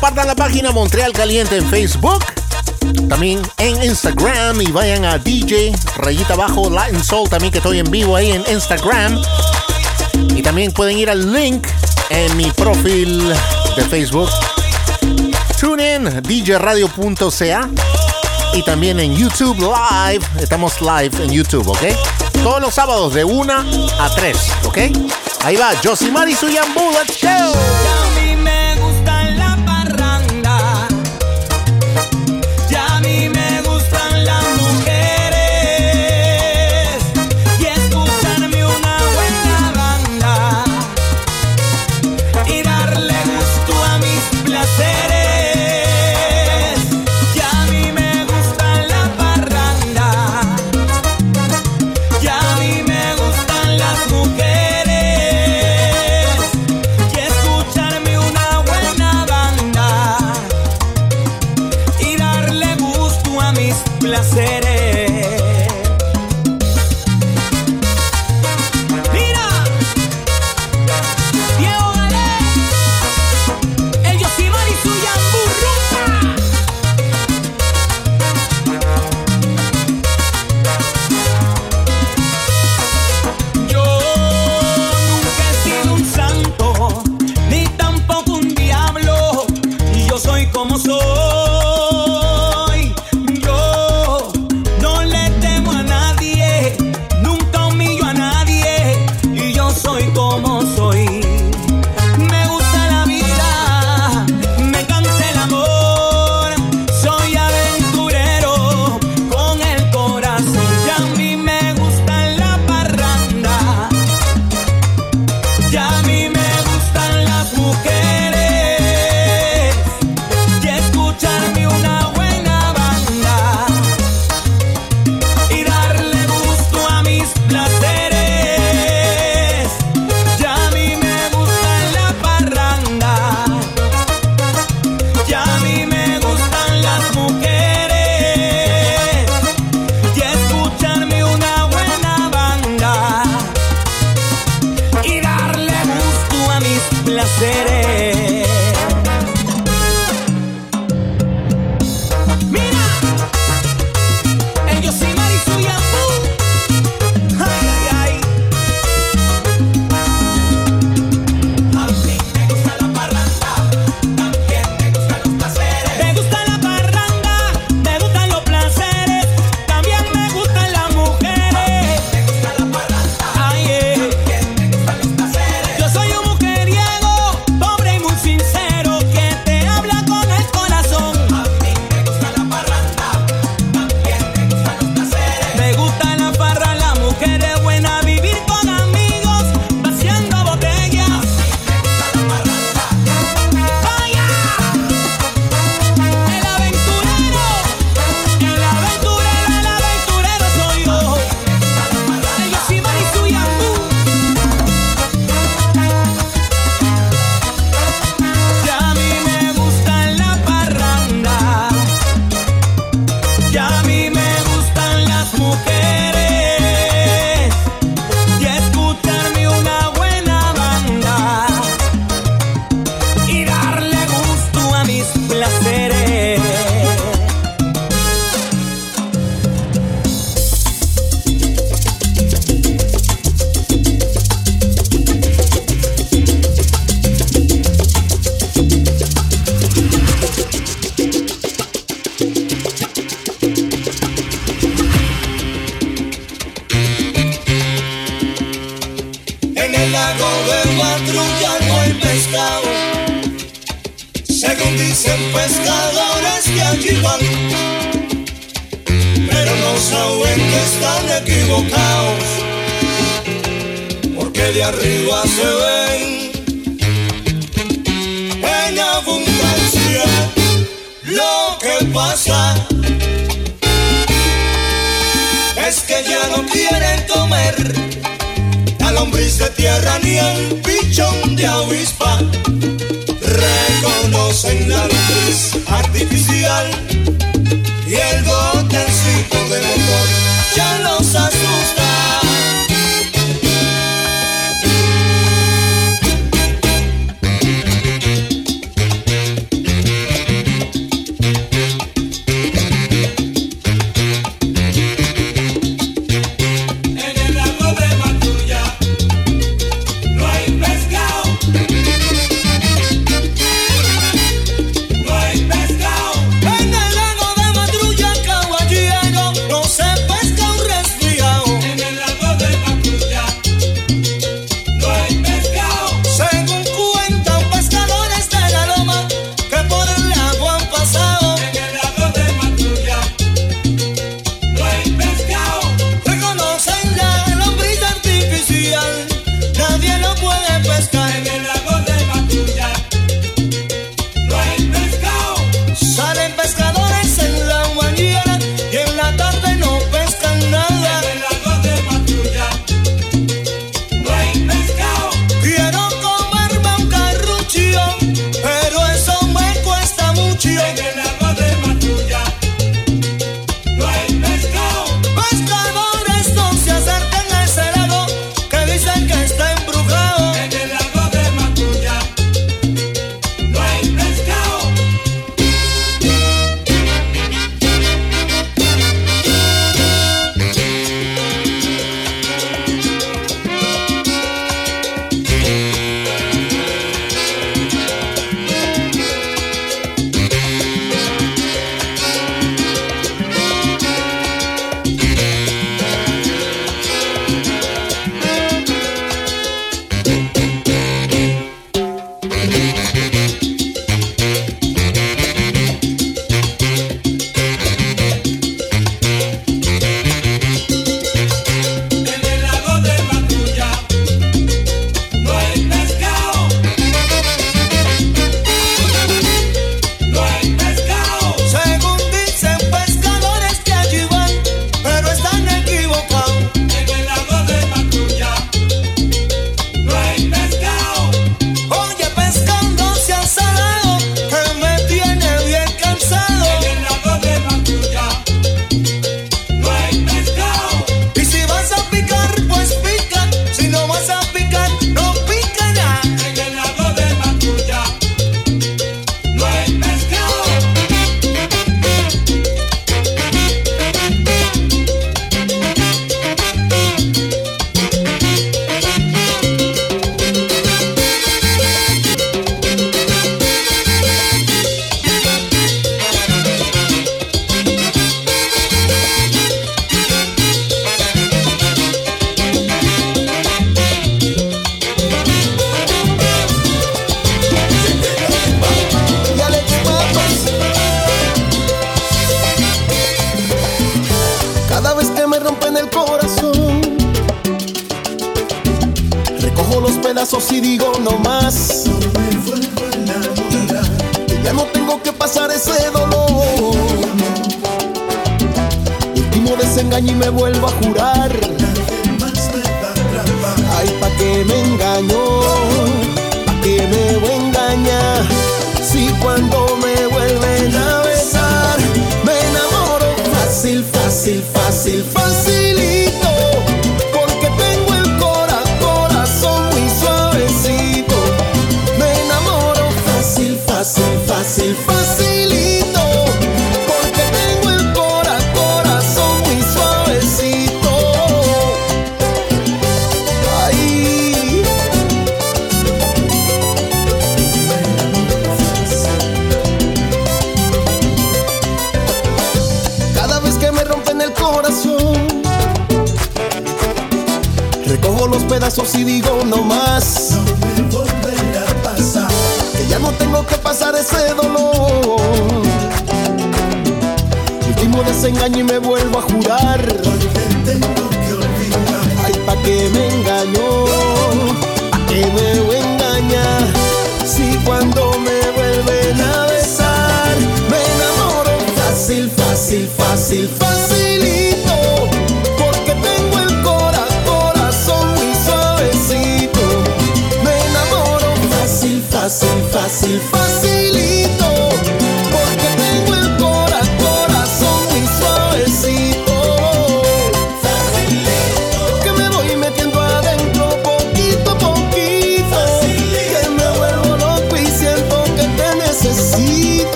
S10: Compartan la página Montreal Caliente en Facebook. También en Instagram y vayan a DJ Rayita Abajo Latin Soul también que estoy en vivo ahí en Instagram. Y también pueden ir al link en mi perfil de Facebook. Tune in djradio.ca y también en YouTube Live. Estamos live en YouTube, ¿ok? Todos los sábados de 1 a 3, ¿ok? Ahí va Josimar y su Yambu.
S25: Let's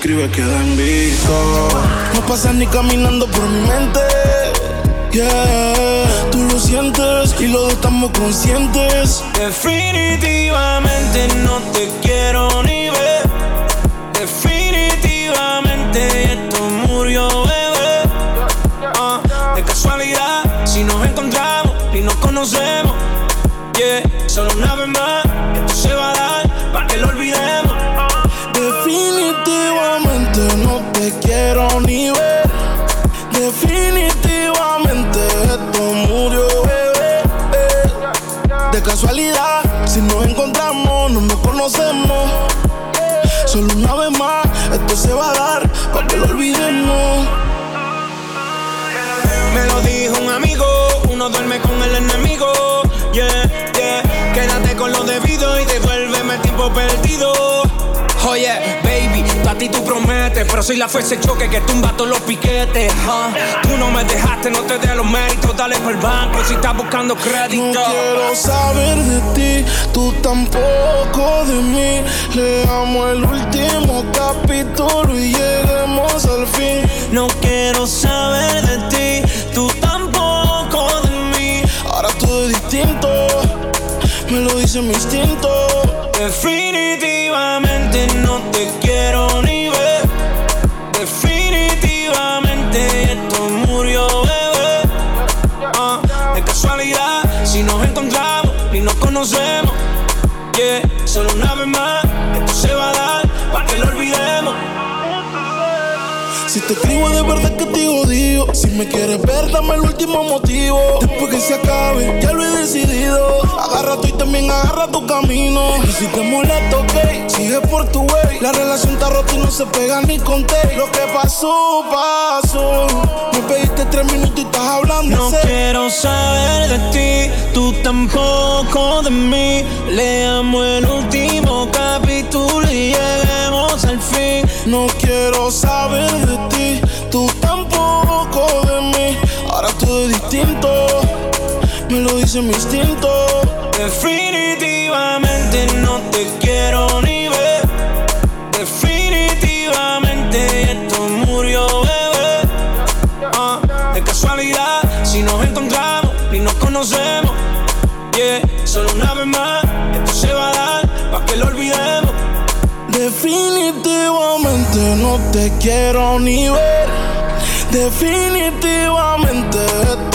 S26: Queda visto. No pasas ni caminando por mi mente. Yeah, tú lo sientes y los estamos conscientes.
S11: Definitivamente no te quiero ni ver. Prometes, pero soy la fuerza de choque que tumba todos los piquetes. huh. Tú no me dejaste, no te dé los méritos, dale por el banco si estás buscando crédito.
S26: No quiero saber de ti, tú tampoco de mí. Leamos el último capítulo y lleguemos al fin.
S11: No quiero saber de ti, tú tampoco de mí.
S26: Ahora todo es distinto, me lo dice mi instinto.
S11: Definitivamente no
S26: me quieres ver, dame el último motivo. Después que se acabe, ya lo he decidido. Agarra tú y también agarra tu camino. Y si te molesta, ok, sigue por tu way. La relación está rota y no se pega ni con té Lo que pasó, pasó. Me pediste tres minutos y estás hablando
S11: No
S26: sé.
S11: quiero saber de ti, tú tampoco de mí. Leamos el último capítulo y lleguemos al fin.
S26: No quiero saber de ti, distinto, me lo dice mi instinto.
S11: Definitivamente no te quiero ni ver. Definitivamente esto murió, bebé. Ah, de casualidad, si nos encontramos y nos conocemos. Yeah, solo una vez más, esto se va a dar para que lo olvidemos.
S26: Definitivamente no te quiero ni ver. Definitivamente esto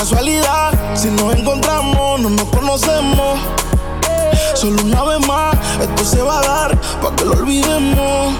S26: casualidad, si nos encontramos, no nos conocemos. Solo una vez más, esto se va a dar para que lo olvidemos.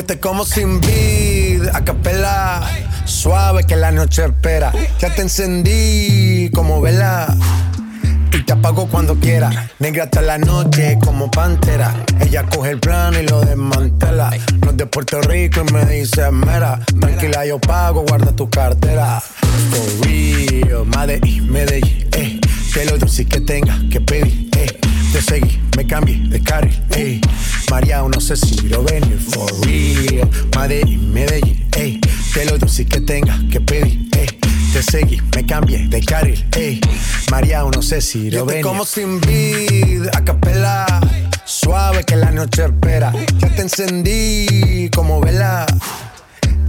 S27: Yo te como sin vid, a capela. Suave que la noche espera. Ya te encendí como vela. Y te apago cuando quiera. Negra hasta la noche como pantera. Ella coge el plan y lo desmantela. No es de Puerto Rico y me dice mera. Tranquila, yo pago, guarda tu cartera. For real, Medellín, Medellín, eh. Que lo dulce que tenga que pedir. Te seguí, me cambié de carril, eh. María, no sé si lo venir. For real, Medellín, Medellín, eh. Que lo dulce que tenga que pedir, eh. Te seguí, me cambié de carril, ey. María, no sé si lo ven. como sin vid, a capela. Suave que la noche espera. Ya te encendí como vela.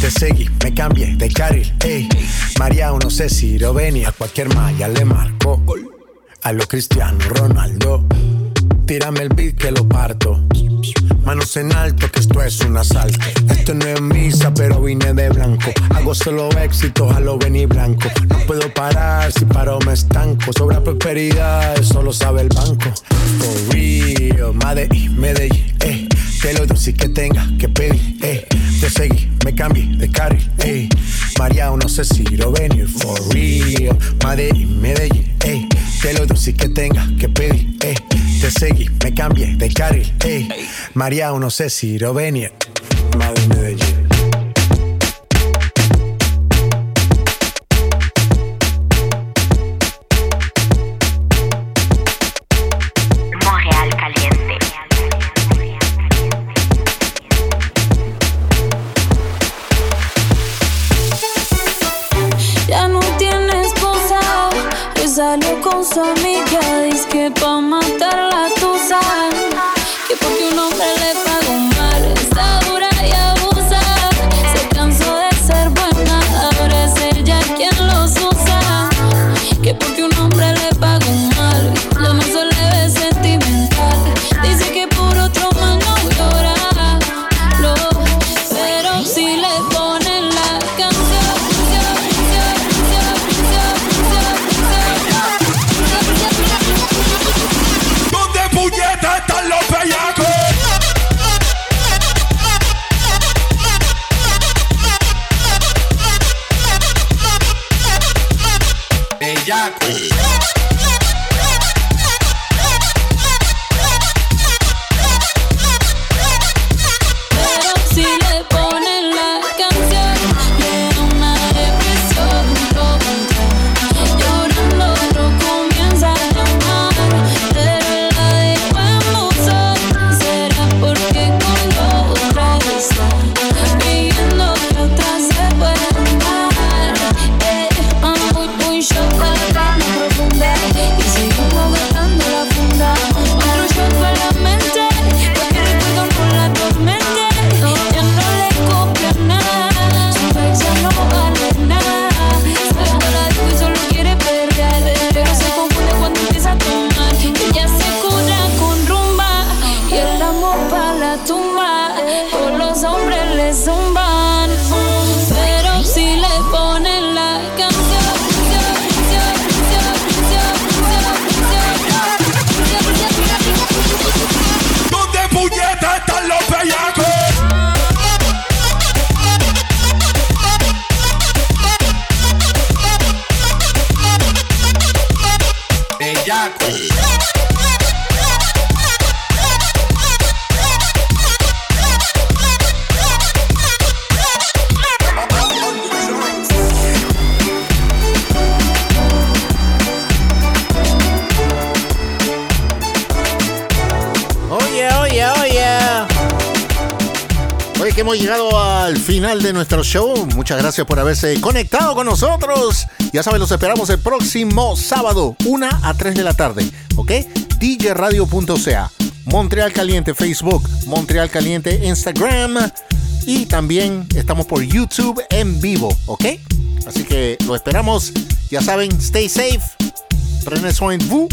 S27: Te seguí, me cambié de carril, ey. María, no sé si lo venir. A cualquier malla le marco. A lo Cristiano Ronaldo. Tírame el beat que lo parto. Manos en alto, que esto es un asalto. Esto no es misa, pero vine de blanco. Hago solo éxitos a lo venir blanco. No puedo parar, si paro me estanco. Sobra prosperidad, eso lo sabe el banco. For real, Medellín, Medellín, eh. Que lo dulce que tenga que pedir, eh. Te seguí, me cambié de carril, eh. María, no sé si lo venir. For real, Medellín, Medellín, eh. Que lo dulce que tenga que pedir, eh. Te seguí, me cambié de carril, eh. María, no sé si lo venir. Madre Medellín.
S28: Amiga, dice
S9: final de nuestro show. Muchas gracias por haberse conectado con nosotros. Ya saben, los esperamos el próximo sábado, 1 a 3 de la tarde. ¿Ok? djradio.ca. Montreal Caliente Facebook, Montreal Caliente Instagram. Y también estamos por YouTube en vivo. ¿Ok?
S29: Así que lo esperamos. Ya saben, stay safe. Prenez soin de vous.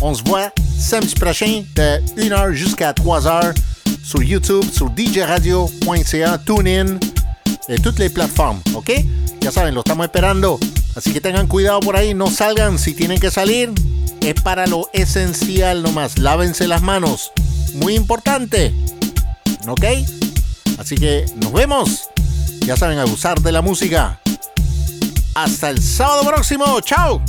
S29: On se voit samedi prochain de 1h jusqu'à 3h sur YouTube, sur djradio.ca, TuneIn et toutes les plateformes, ¿ok? Ya saben, lo estamos esperando. Así que tengan cuidado por ahí, no salgan. Si tienen que salir, es para lo esencial nomás. Lávense las manos. Muy importante. ¿Ok? Así que nos vemos. Ya saben, abusar de la música. Hasta el sábado próximo. Chao.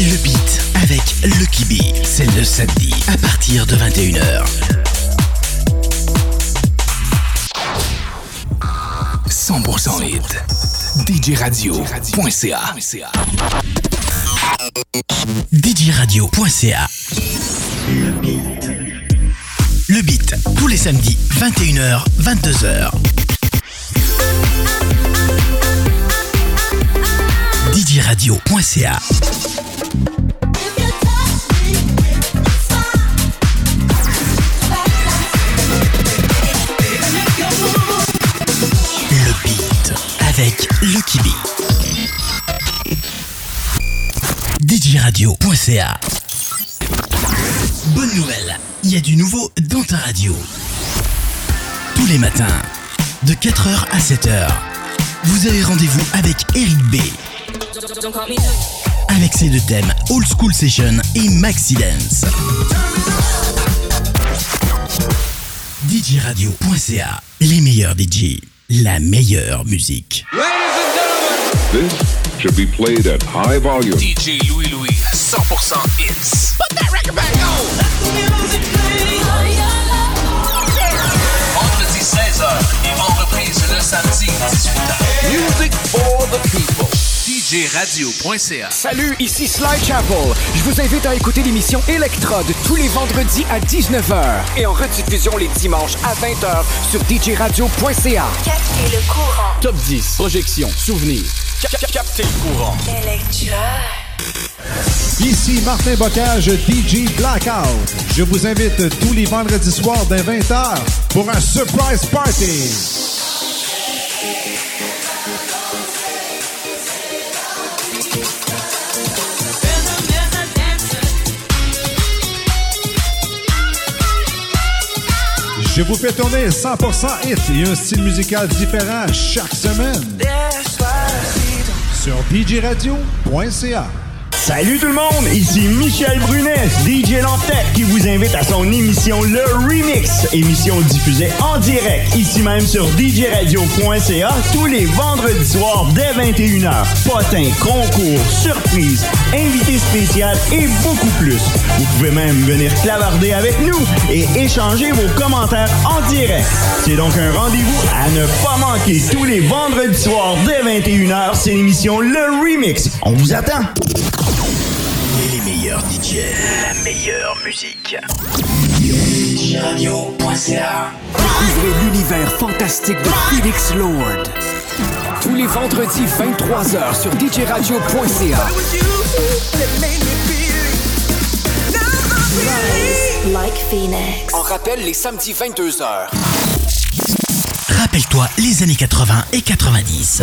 S30: Le beat avec Lucky B, c'est le samedi à partir de 21h. 100% hit. DJRadio.ca DJRadio.ca Le beat, tous les samedis, 21h, 22h. DJRadio.ca B. DJRadio.ca Bonne nouvelle, il y a du nouveau dans ta radio. Tous les matins, de 4h à 7h, vous avez rendez-vous avec Eric B. Avec ses deux thèmes Old School Session et Maxi Dance. DJRadio.ca, les meilleurs DJ, la meilleure musique.
S2: This should be played at high volume.
S31: DJ Louis Louis, 100% hits.
S32: Put that record back on.
S31: Vendredi 16h et en reprise le samedi 18h.
S32: Music for the people.
S31: DJ
S33: djradio.ca.
S32: Salut, ici Sly Chapel. Je vous invite à écouter l'émission Electrode tous les vendredis à 19h et en rediffusion les dimanches à 20h sur djradio.ca.
S13: Captez le courant.
S32: Top 10, projection, souvenir. Captez le courant.
S7: Ici Martin Bocage, DJ Blackout. Je vous invite tous les vendredis soirs dès 20h pour un surprise party. Je vous fais tourner 100% hit et un style musical différent chaque semaine sur djradio.ca.
S8: Salut tout le monde, ici Michel Brunet, DJ Lantec, qui vous invite à son émission Le Remix, émission diffusée en direct, ici même sur djradio.ca, tous les vendredis soirs dès 21h. Potins, concours, surprises, invités spéciaux et beaucoup plus. Vous pouvez même venir clavarder avec nous et échanger vos commentaires en direct. C'est donc un rendez-vous à ne pas manquer tous les vendredis soirs dès 21h, c'est l'émission Le Remix. On vous attend.
S30: Les meilleurs DJ. La meilleure musique. djradio.ca.
S32: Découvrez l'univers fantastique de Felix Lord. Tous les vendredis 23h sur djradio.ca.
S13: Like Phoenix.
S32: En rappelle les samedis 22h.
S30: Rappelle-toi les années 80 et 90.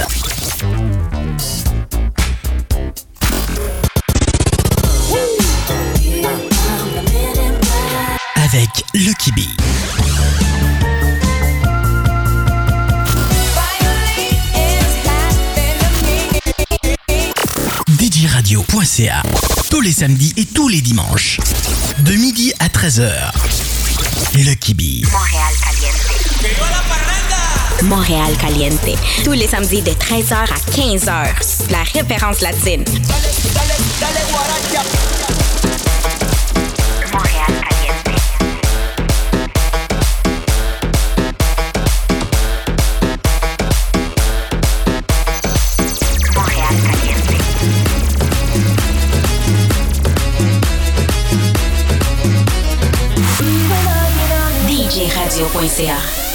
S30: Avec Lucky Bee. DJRadio.ca Tous les samedis et tous les dimanches. De midi à 13h. Lucky Bee.
S5: Montréal Caliente. Montréal Caliente. Tous les samedis de 13h à 15h. La référence latine. Montréal DJRadio.ca